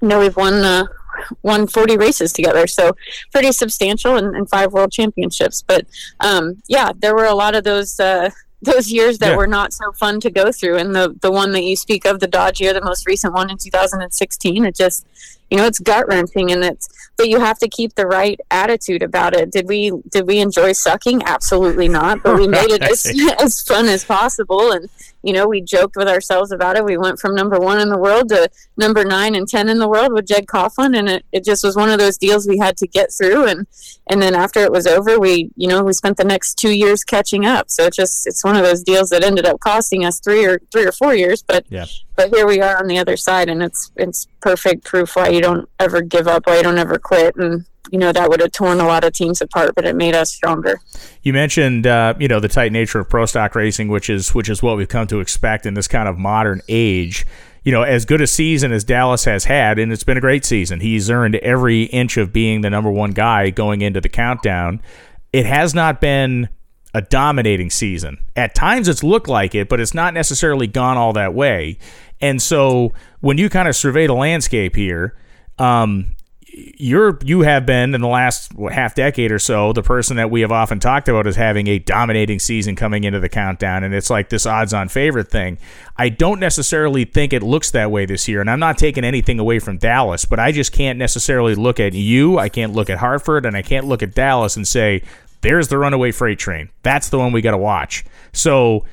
you know we've won uh, won 40 races together, so pretty substantial, and, and five world championships. But um, yeah, there were a lot of those. Uh, *laughs* those years that yeah. were not so fun to go through and the the one that you speak of the dodge year the most recent one in 2016 it just you know it's gut wrenching and it's but you have to keep the right attitude about it did we did we enjoy sucking absolutely not but we made it as, *laughs* as fun as possible and you know, we joked with ourselves about it. We went from number one in the world to number nine and ten in the world with Jeg Coughlin, and it, it just was one of those deals we had to get through. And and then after it was over, we you know we spent the next two years catching up. So it just it's one of those deals that ended up costing us three or three or four years, but yeah. But here we are on the other side, and it's it's perfect proof why you don't ever give up, why you don't ever quit, and you know that would have torn a lot of teams apart, but it made us stronger. You mentioned uh, you know the tight nature of pro stock racing, which is which is what we've come to expect in this kind of modern age. You know, as good a season as Dallas has had, and it's been a great season. He's earned every inch of being the number one guy going into the countdown. It has not been a dominating season. At times it's looked like it, but it's not necessarily gone all that way. And so when you kind of survey the landscape here, um, you're you have been in the last half decade or so the person that we have often talked about as having a dominating season coming into the countdown and it's like this odds on favorite thing i don't necessarily think it looks that way this year and i'm not taking anything away from dallas but i just can't necessarily look at you i can't look at hartford and i can't look at dallas and say there's the runaway freight train that's the one we got to watch so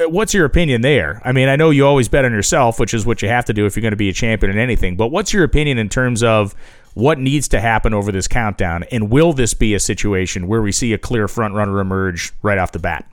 uh, what's your opinion there? I mean, I know you always bet on yourself, which is what you have to do if you're going to be a champion in anything. But what's your opinion in terms of what needs to happen over this countdown, and will this be a situation where we see a clear front runner emerge right off the bat?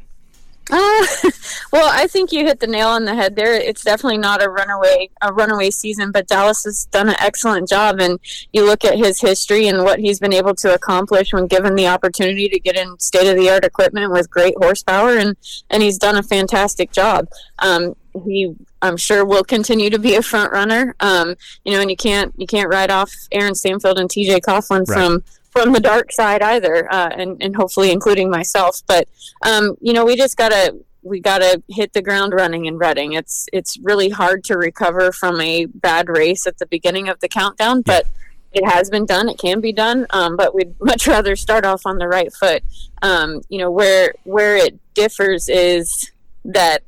Uh, *laughs* well, I think you hit the nail on the head there. It's definitely not a runaway a runaway season, but Dallas has done an excellent job. And you look at his history and what he's been able to accomplish when given the opportunity to get in state of the art equipment with great horsepower, and and he's done a fantastic job. Um, he I'm sure will continue to be a front runner. Um, you know, and you can't you can't write off Aaron Stanfield and TJ Coughlin right. from from the dark side either, uh, and and hopefully including myself. But um, you know, we just gotta we gotta hit the ground running in Reading. It's it's really hard to recover from a bad race at the beginning of the countdown, but it has been done. It can be done, um, but we'd *laughs* much rather start off on the right foot. Um, you know, where where it differs is that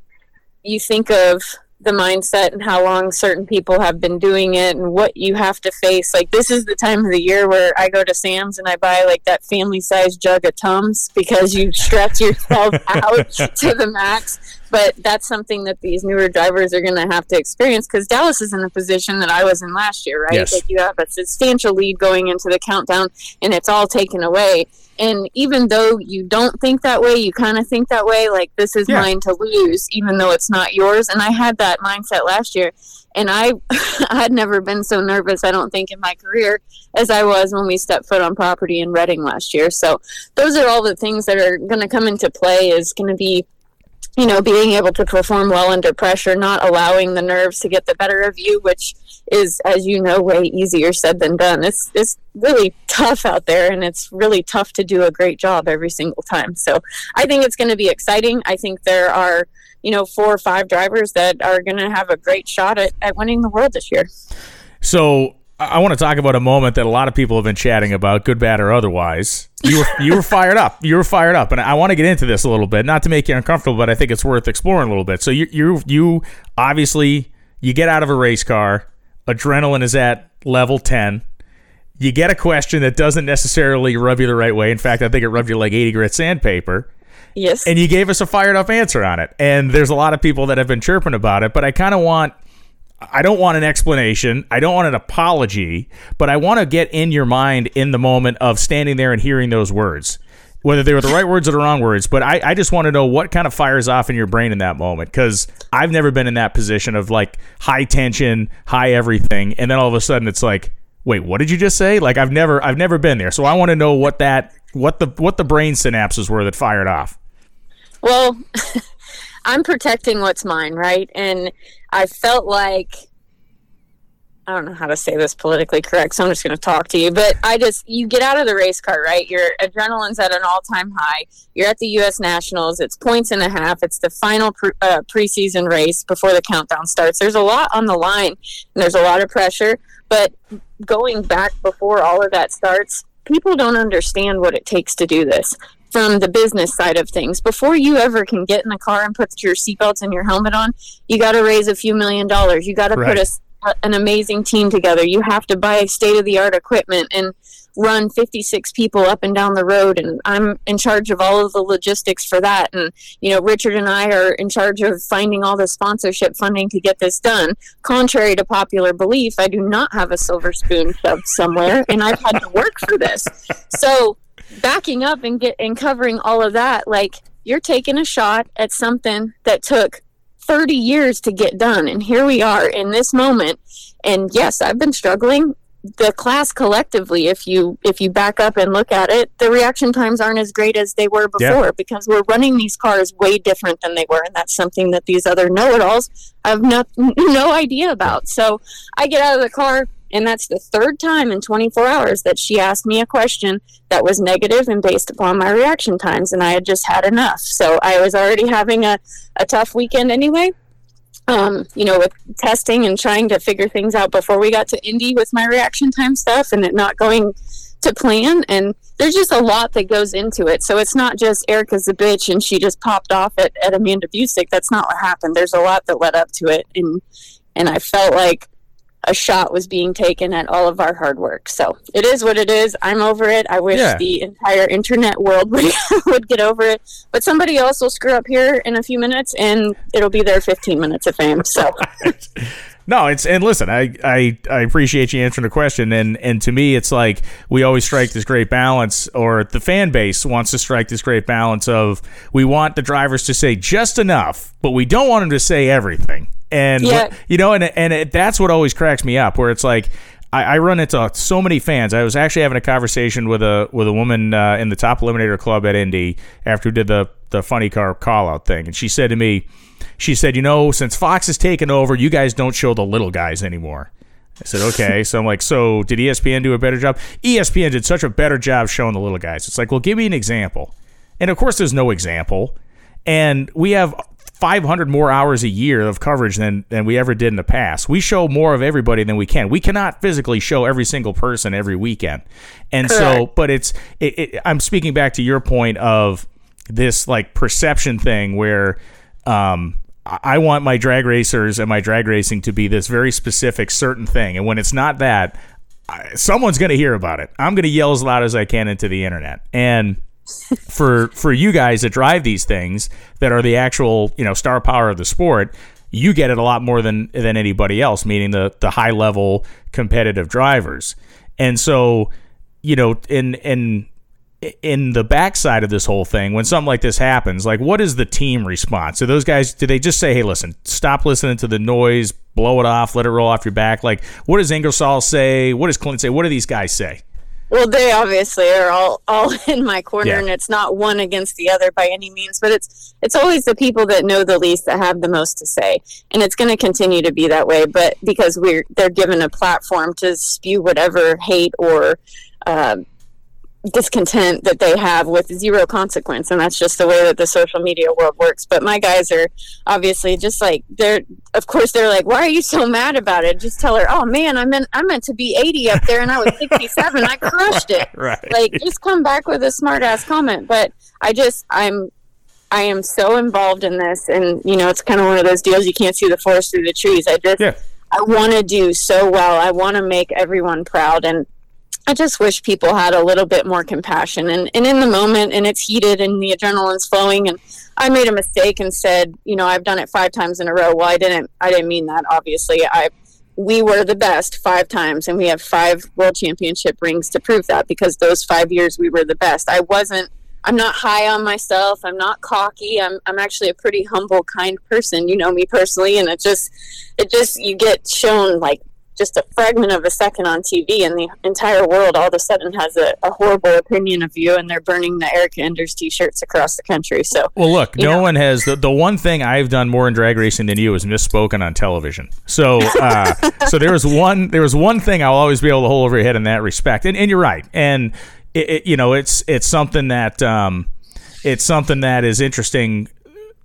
you think of the mindset and how long certain people have been doing it and what you have to face. Like this is the time of the year where I go to Sam's and I buy like that family size jug of Tums because you stretch yourself *laughs* out to the max. But that's something that these newer drivers are going to have to experience because Dallas is in the position that I was in last year, right? Yes. Like you have a substantial lead going into the countdown and it's all taken away and even though you don't think that way you kind of think that way like this is yeah. mine to lose even though it's not yours and i had that mindset last year and i *laughs* i had never been so nervous i don't think in my career as i was when we stepped foot on property in reading last year so those are all the things that are going to come into play is going to be you know, being able to perform well under pressure, not allowing the nerves to get the better of you, which is, as you know, way easier said than done. It's it's really tough out there, and it's really tough to do a great job every single time. So I think it's going to be exciting. I think there are, you know, four or five drivers that are going to have a great shot at, at winning the world this year. So I want to talk about a moment that a lot of people have been chatting about, good, bad, or otherwise. You were you were fired up. You were fired up, and I want to get into this a little bit, not to make you uncomfortable, but I think it's worth exploring a little bit. So you you you obviously you get out of a race car, adrenaline is at level ten. You get a question that doesn't necessarily rub you the right way. In fact, I think it rubbed you like eighty grit sandpaper. Yes. And you gave us a fired up answer on it. And there's a lot of people that have been chirping about it, but I kind of want I don't want an explanation. I don't want an apology, but I want to get in your mind in the moment of standing there and hearing those words, whether they were the right words or the wrong words. But I, I just want to know what kind of fires off in your brain in that moment because I've never been in that position of like high tension, high everything, and then all of a sudden it's like, wait, what did you just say? Like I've never, I've never been there, so I want to know what that, what the, what the brain synapses were that fired off. Well. *laughs* I'm protecting what's mine, right? And I felt like I don't know how to say this politically correct, so I'm just going to talk to you. But I just, you get out of the race car, right? Your adrenaline's at an all time high. You're at the U.S. Nationals. It's points and a half. It's the final pre- uh, preseason race before the countdown starts. There's a lot on the line, and there's a lot of pressure. But going back before all of that starts, people don't understand what it takes to do this from the business side of things. Before you ever can get in the car and put your seatbelts and your helmet on, you got to raise a few million dollars. You got to right. put a an amazing team together. You have to buy state of the art equipment and run 56 people up and down the road and I'm in charge of all of the logistics for that and you know Richard and I are in charge of finding all the sponsorship funding to get this done contrary to popular belief I do not have a silver spoon shoved somewhere and I've had to work for this so backing up and get and covering all of that like you're taking a shot at something that took 30 years to get done and here we are in this moment. And yes i've been struggling. The class collectively if you if you back up and look at it the reaction times aren't as great as they were before yeah. because we're running these cars way different than they were and that's something that these other know-it-alls have no, *laughs* no idea about. So i get out of the car and that's the third time in 24 hours that she asked me a question that was negative and based upon my reaction times and i had just had enough so i was already having a, a tough weekend anyway um, you know, with testing and trying to figure things out before we got to Indy with my reaction time stuff and it not going to plan. And there's just a lot that goes into it. So it's not just Erica's a bitch and she just popped off at, at Amanda Busick. That's not what happened. There's a lot that led up to it. And, and I felt like a shot was being taken at all of our hard work. So it is what it is. I'm over it. I wish yeah. the entire internet world *laughs* would, would get over it. But somebody else will screw up here in a few minutes and it'll be their 15 minutes of fame. So. *laughs* No, it's and listen, I, I I appreciate you answering the question, and and to me, it's like we always strike this great balance, or the fan base wants to strike this great balance of we want the drivers to say just enough, but we don't want them to say everything. And yeah. you know, and and it, that's what always cracks me up, where it's like I, I, run into so many fans. I was actually having a conversation with a with a woman uh, in the top eliminator club at Indy after we did the the funny car call out thing, and she said to me, she said, you know, since Fox has taken over, you guys don't show the little guys anymore. I said, okay. *laughs* so I'm like, so did ESPN do a better job? ESPN did such a better job showing the little guys. It's like, well, give me an example. And of course, there's no example. And we have 500 more hours a year of coverage than than we ever did in the past. We show more of everybody than we can. We cannot physically show every single person every weekend, and Correct. so. But it's. It, it, I'm speaking back to your point of this like perception thing where. Um, I want my drag racers and my drag racing to be this very specific, certain thing. And when it's not that, someone's going to hear about it. I'm going to yell as loud as I can into the internet. And for for you guys that drive these things that are the actual you know star power of the sport you get it a lot more than than anybody else meaning the the high level competitive drivers. And so you know in in in the backside of this whole thing when something like this happens like what is the team response? Do those guys do they just say hey listen stop listening to the noise blow it off let it roll off your back like what does ingersoll say? What does clint say? What do these guys say well, they obviously are all all *laughs* in my corner, yeah. and it's not one against the other by any means. But it's it's always the people that know the least that have the most to say, and it's going to continue to be that way. But because we're they're given a platform to spew whatever hate or uh, discontent that they have with zero consequence and that's just the way that the social media world works. But my guys are obviously just like they're of course they're like why are you so mad about it? Just tell her oh man i meant i meant to be 80 up there and i was 67 i crushed it. *laughs* Right. Like just come back with a smart ass comment. But i just i'm i am so involved in this and you know it's kind of one of those deals you can't see the forest through the trees. I just yeah. i want to do so well. I want to make everyone proud and I just wish people had a little bit more compassion and, and in the moment and it's heated and the adrenaline's flowing and I made a mistake and said, you know, I've done it five times in a row. Well, I didn't I didn't mean that obviously. I we were the best five times and we have five world championship rings to prove that because those 5 years we were the best. I wasn't I'm not high on myself. I'm not cocky. I'm I'm actually a pretty humble, kind person. You know me personally and it just it just you get shown like just a fragment of a second on TV, and the entire world all of a sudden has a, a horrible opinion of you, and they're burning the Erica Enders T-shirts across the country. So, well, look, no know. one has the, the one thing I've done more in drag racing than you is misspoken on television. So, uh, *laughs* so there was one there was one thing I'll always be able to hold over your head in that respect, and, and you're right, and it, it, you know it's it's something that um, it's something that is interesting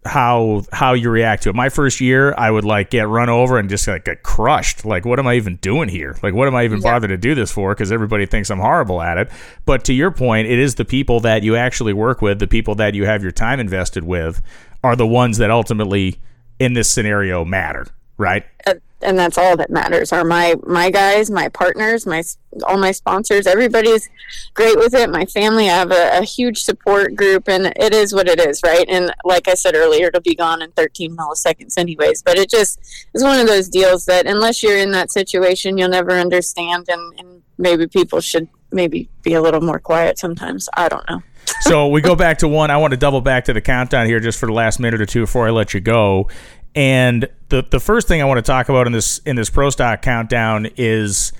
how how you react to it. My first year, I would like get run over and just like get crushed. Like, what am I even doing here? Like, what am I even yeah. bothered to do this for? Because everybody thinks I'm horrible at it. But to your point, it is the people that you actually work with, the people that you have your time invested with, are the ones that ultimately in this scenario matter. Right. Uh, and that's all that matters are my my guys my partners my all my sponsors everybody's great with it my family i have a, a, huge support group and it is what it is right and like i said earlier it'll be gone in 13 milliseconds anyways but it just is one of those deals that unless you're in that situation you'll never understand and, and maybe people should maybe be a little more quiet sometimes i don't know so we go back to one. I want to double back to the countdown here just for the last minute or two before I let you go. And the the first thing I want to talk about in this in this pro stock countdown is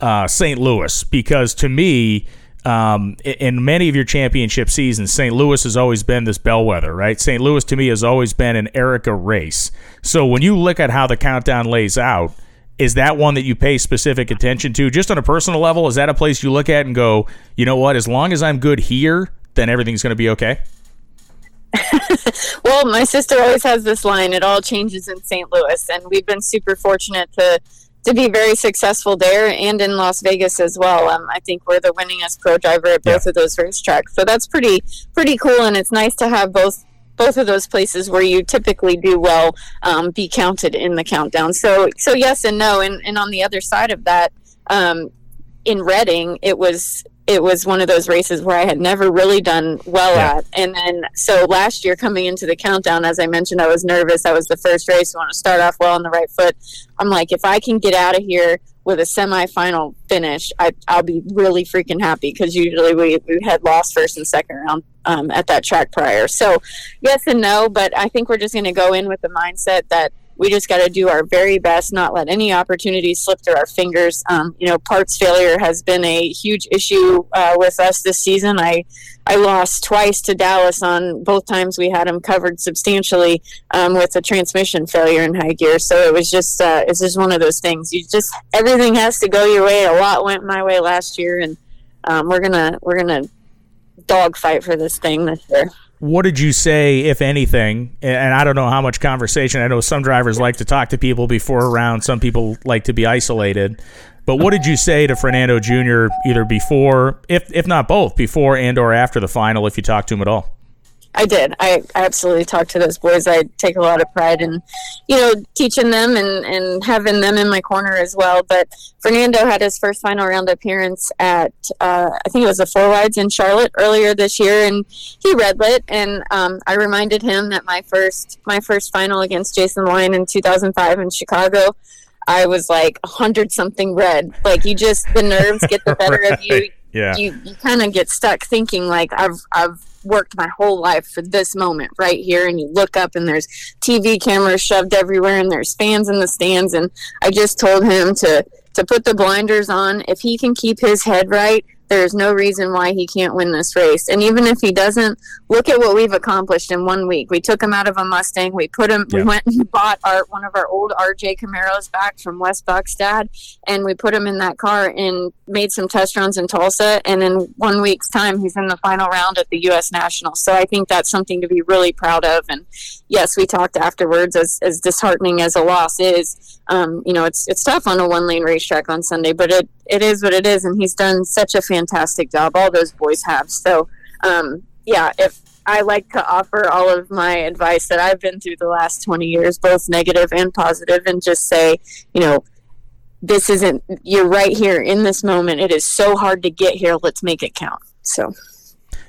uh, St. Louis because to me. Um, in many of your championship seasons, St. Louis has always been this bellwether, right? St. Louis to me has always been an Erica race. So when you look at how the countdown lays out, is that one that you pay specific attention to just on a personal level? Is that a place you look at and go, you know what, as long as I'm good here, then everything's going to be okay? *laughs* *laughs* well, my sister always has this line: "It all changes in St. Louis," and we've been super fortunate to to be very successful there and in Las Vegas as well. Um, I think we're the winningest pro driver at both yeah. of those racetracks, so that's pretty pretty cool, and it's nice to have both both of those places where you typically do well um, be counted in the countdown. So so yes and no, and and on the other side of that. Um, in Reading, it was it was one of those races where I had never really done well yeah. at. And then, so last year coming into the countdown, as I mentioned, I was nervous. That was the first race. I want to start off well on the right foot. I'm like, if I can get out of here with a semifinal finish, I, will be really freaking happy because usually we, we had lost first and second round um, at that track prior. So, yes and no, but I think we're just going to go in with the mindset that we just got to do our very best, not let any opportunities slip through our fingers. Um, you know, parts failure has been a huge issue uh, with us this season. I I lost twice to Dallas on both times we had him covered substantially um, with a transmission failure in high gear. So it was just uh, it's just one of those things. You just everything has to go your way. A lot went my way last year, and um, we're gonna we're gonna dogfight for this thing this year what did you say, if anything? And I don't know how much conversation. I know some drivers like to talk to people before a round. Some people like to be isolated. But what did you say to Fernando Jr. either before, if if not both, before and or after the final, if you talked to him at all? I did. I, I absolutely talked to those boys. I take a lot of pride in, you know, teaching them and, and having them in my corner as well. But Fernando had his first final round appearance at, uh, I think it was the four wides in Charlotte earlier this year, and he red lit. And um, I reminded him that my first my first final against Jason Line in 2005 in Chicago, I was like a hundred something red. Like you just the nerves get the better right. of you. *laughs* Yeah. You you kind of get stuck thinking like I've I've worked my whole life for this moment right here. And you look up and there's TV cameras shoved everywhere and there's fans in the stands. And I just told him to to put the blinders on. If he can keep his head right there's no reason why he can't win this race. And even if he doesn't, look at what we've accomplished in one week. We took him out of a Mustang. We put him. Yeah. We went and bought our one of our old RJ Camaros back from West Buckstad, and we put him in that car and made some test runs in Tulsa. And in one week's time, he's in the final round at the U.S. Nationals. So I think that's something to be really proud of. And yes, we talked afterwards. As as disheartening as a loss is, um, you know, it's it's tough on a one lane racetrack on Sunday, but it it is what it is, and he's done such a fantastic job. All those boys have. So, um, yeah, if I like to offer all of my advice that I've been through the last 20 years, both negative and positive, and just say, you know, this isn't, you're right here in this moment. It is so hard to get here. Let's make it count. So.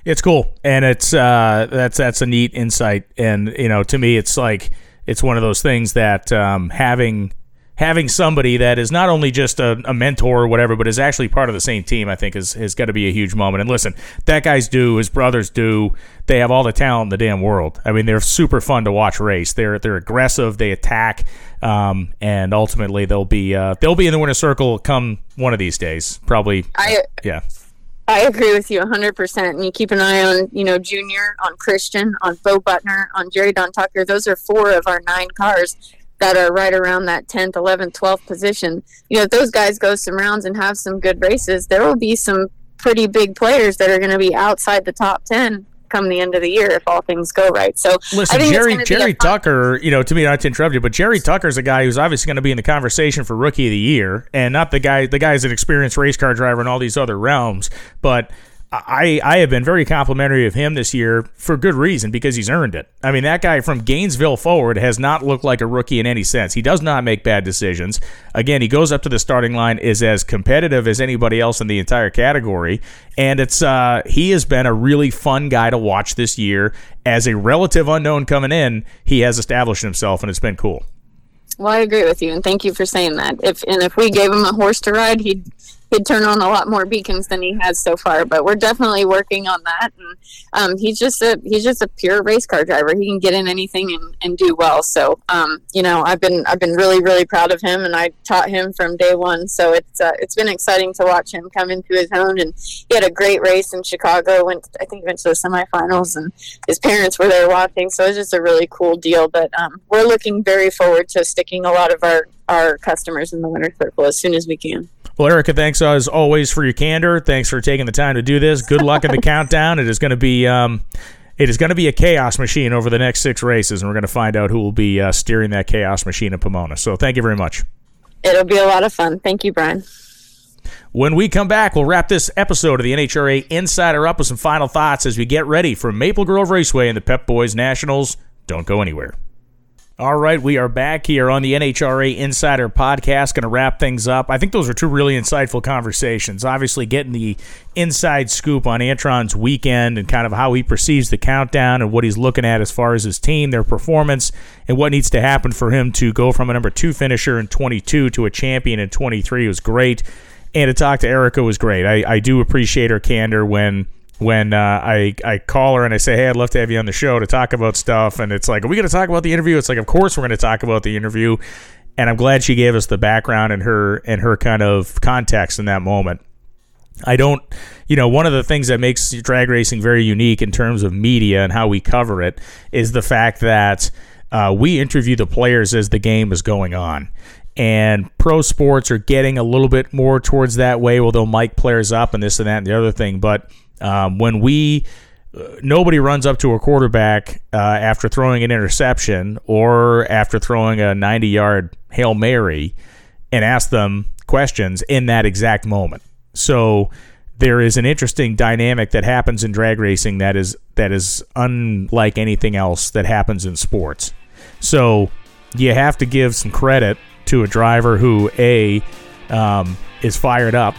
It's cool, and it's uh, that's that's a neat insight, and you know, to me, it's like it's one of those things that um, having having somebody that is not only just a, a, mentor or whatever, but is actually part of the same team, I think is has got to be a huge moment. And listen, that guy's do, his brothers do. They have all the talent in the damn world. I mean, they're super fun to watch race. They're they're aggressive. They attack, um, and ultimately they'll be uh, they'll be in the winner's circle come one of these days. Probably. I yeah. I agree with you 100%. And you keep an eye on, you know, Junior, on Christian, on Bo Butner, on Jerry Don Tucker. Those are four of our nine cars that are right around that 10th, 11th, 12th position. You know, if those guys go some rounds and have some good races, there will be some pretty big players that are going to be outside the top 10 come the end of the year if all things go right. So listen, Jerry Jerry Tucker, you know, to me not to interrupt you, but Jerry Tucker's a guy who's obviously going to be in the conversation for rookie of the year, and not the guy the guy's an experienced race car driver in all these other realms, but I, I have been very complimentary of him this year for good reason because he's earned it. I mean, that guy from Gainesville forward has not looked like a rookie in any sense. He does not make bad decisions. Again, he goes up to the starting line, is as competitive as anybody else in the entire category, and it's uh, he has been a really fun guy to watch this year. As a relative unknown coming in, he has established himself, and it's been cool. Well, I agree with you, and thank you for saying that. If and if we gave him a horse to ride, he'd he'd turn on a lot more beacons than he has so far. But we're definitely working on that. And um, he's just a he's just a pure race car driver. He can get in anything and, and do well. So um, you know, I've been I've been really really proud of him, and I taught him from day one. So it's uh, it's been exciting to watch him come into his own. And he had a great race in Chicago. Went I think went to the semifinals, and his parents were there watching. So it's just a really cool deal. But um, we're looking very forward to sticking a lot of our our customers in the winter circle as soon as we can. Well, Erica, thanks as always for your candor. Thanks for taking the time to do this. Good luck in the *laughs* countdown. It is going to be um, it is going to be a chaos machine over the next six races, and we're going to find out who will be uh, steering that chaos machine at Pomona. So, thank you very much. It'll be a lot of fun. Thank you, Brian. When we come back, we'll wrap this episode of the NHRA Insider up with some final thoughts as we get ready for Maple Grove Raceway and the Pep Boys Nationals. Don't go anywhere. All right, we are back here on the NHRA Insider Podcast. Going to wrap things up. I think those are two really insightful conversations. Obviously, getting the inside scoop on Antron's weekend and kind of how he perceives the countdown and what he's looking at as far as his team, their performance, and what needs to happen for him to go from a number two finisher in 22 to a champion in 23 was great. And to talk to Erica was great. I, I do appreciate her candor when when uh, I I call her and I say, "Hey, I'd love to have you on the show to talk about stuff," and it's like, "Are we going to talk about the interview?" It's like, "Of course we're going to talk about the interview," and I'm glad she gave us the background and her and her kind of context in that moment. I don't, you know, one of the things that makes drag racing very unique in terms of media and how we cover it is the fact that uh, we interview the players as the game is going on. And pro sports are getting a little bit more towards that way. Well, they'll mic players up and this and that and the other thing. But um, when we uh, nobody runs up to a quarterback uh, after throwing an interception or after throwing a 90 yard Hail Mary and ask them questions in that exact moment. So there is an interesting dynamic that happens in drag racing that is that is unlike anything else that happens in sports. So you have to give some credit to a driver who a um, is fired up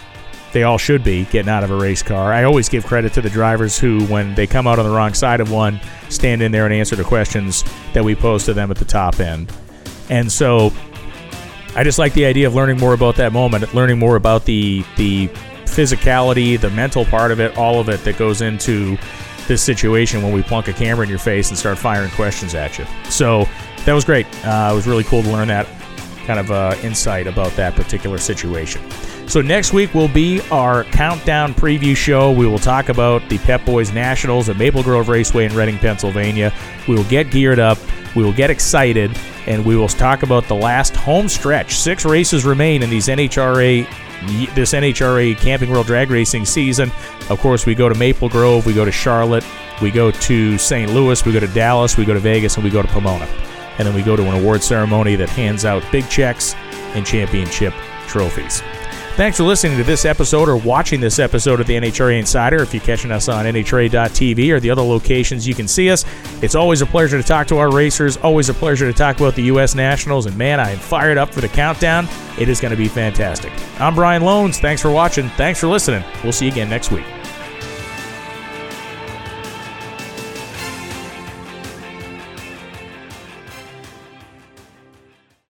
they all should be getting out of a race car. I always give credit to the drivers who, when they come out on the wrong side of one, stand in there and answer the questions that we pose to them at the top end. And so I just like the idea of learning more about that moment, learning more about the the physicality, the mental part of it, all of it that goes into this situation when we plunk a camera in your face and start firing questions at you. So that was great. Uh, it was really cool to learn that kind of uh, insight about that particular situation. So next week will be our countdown preview show. We will talk about the Pep Boys Nationals at Maple Grove Raceway in Reading, Pennsylvania. We will get geared up. We will get excited, and we will talk about the last home stretch. Six races remain in these NHRA this NHRA Camping World Drag Racing season. Of course, we go to Maple Grove, we go to Charlotte, we go to St. Louis, we go to Dallas, we go to Vegas, and we go to Pomona. And then we go to an award ceremony that hands out big checks and championship trophies. Thanks for listening to this episode or watching this episode of the NHRA Insider. If you're catching us on NHRA.tv or the other locations you can see us, it's always a pleasure to talk to our racers, always a pleasure to talk about the U.S. Nationals, and man, I am fired up for the countdown. It is going to be fantastic. I'm Brian Lohnes. Thanks for watching. Thanks for listening. We'll see you again next week.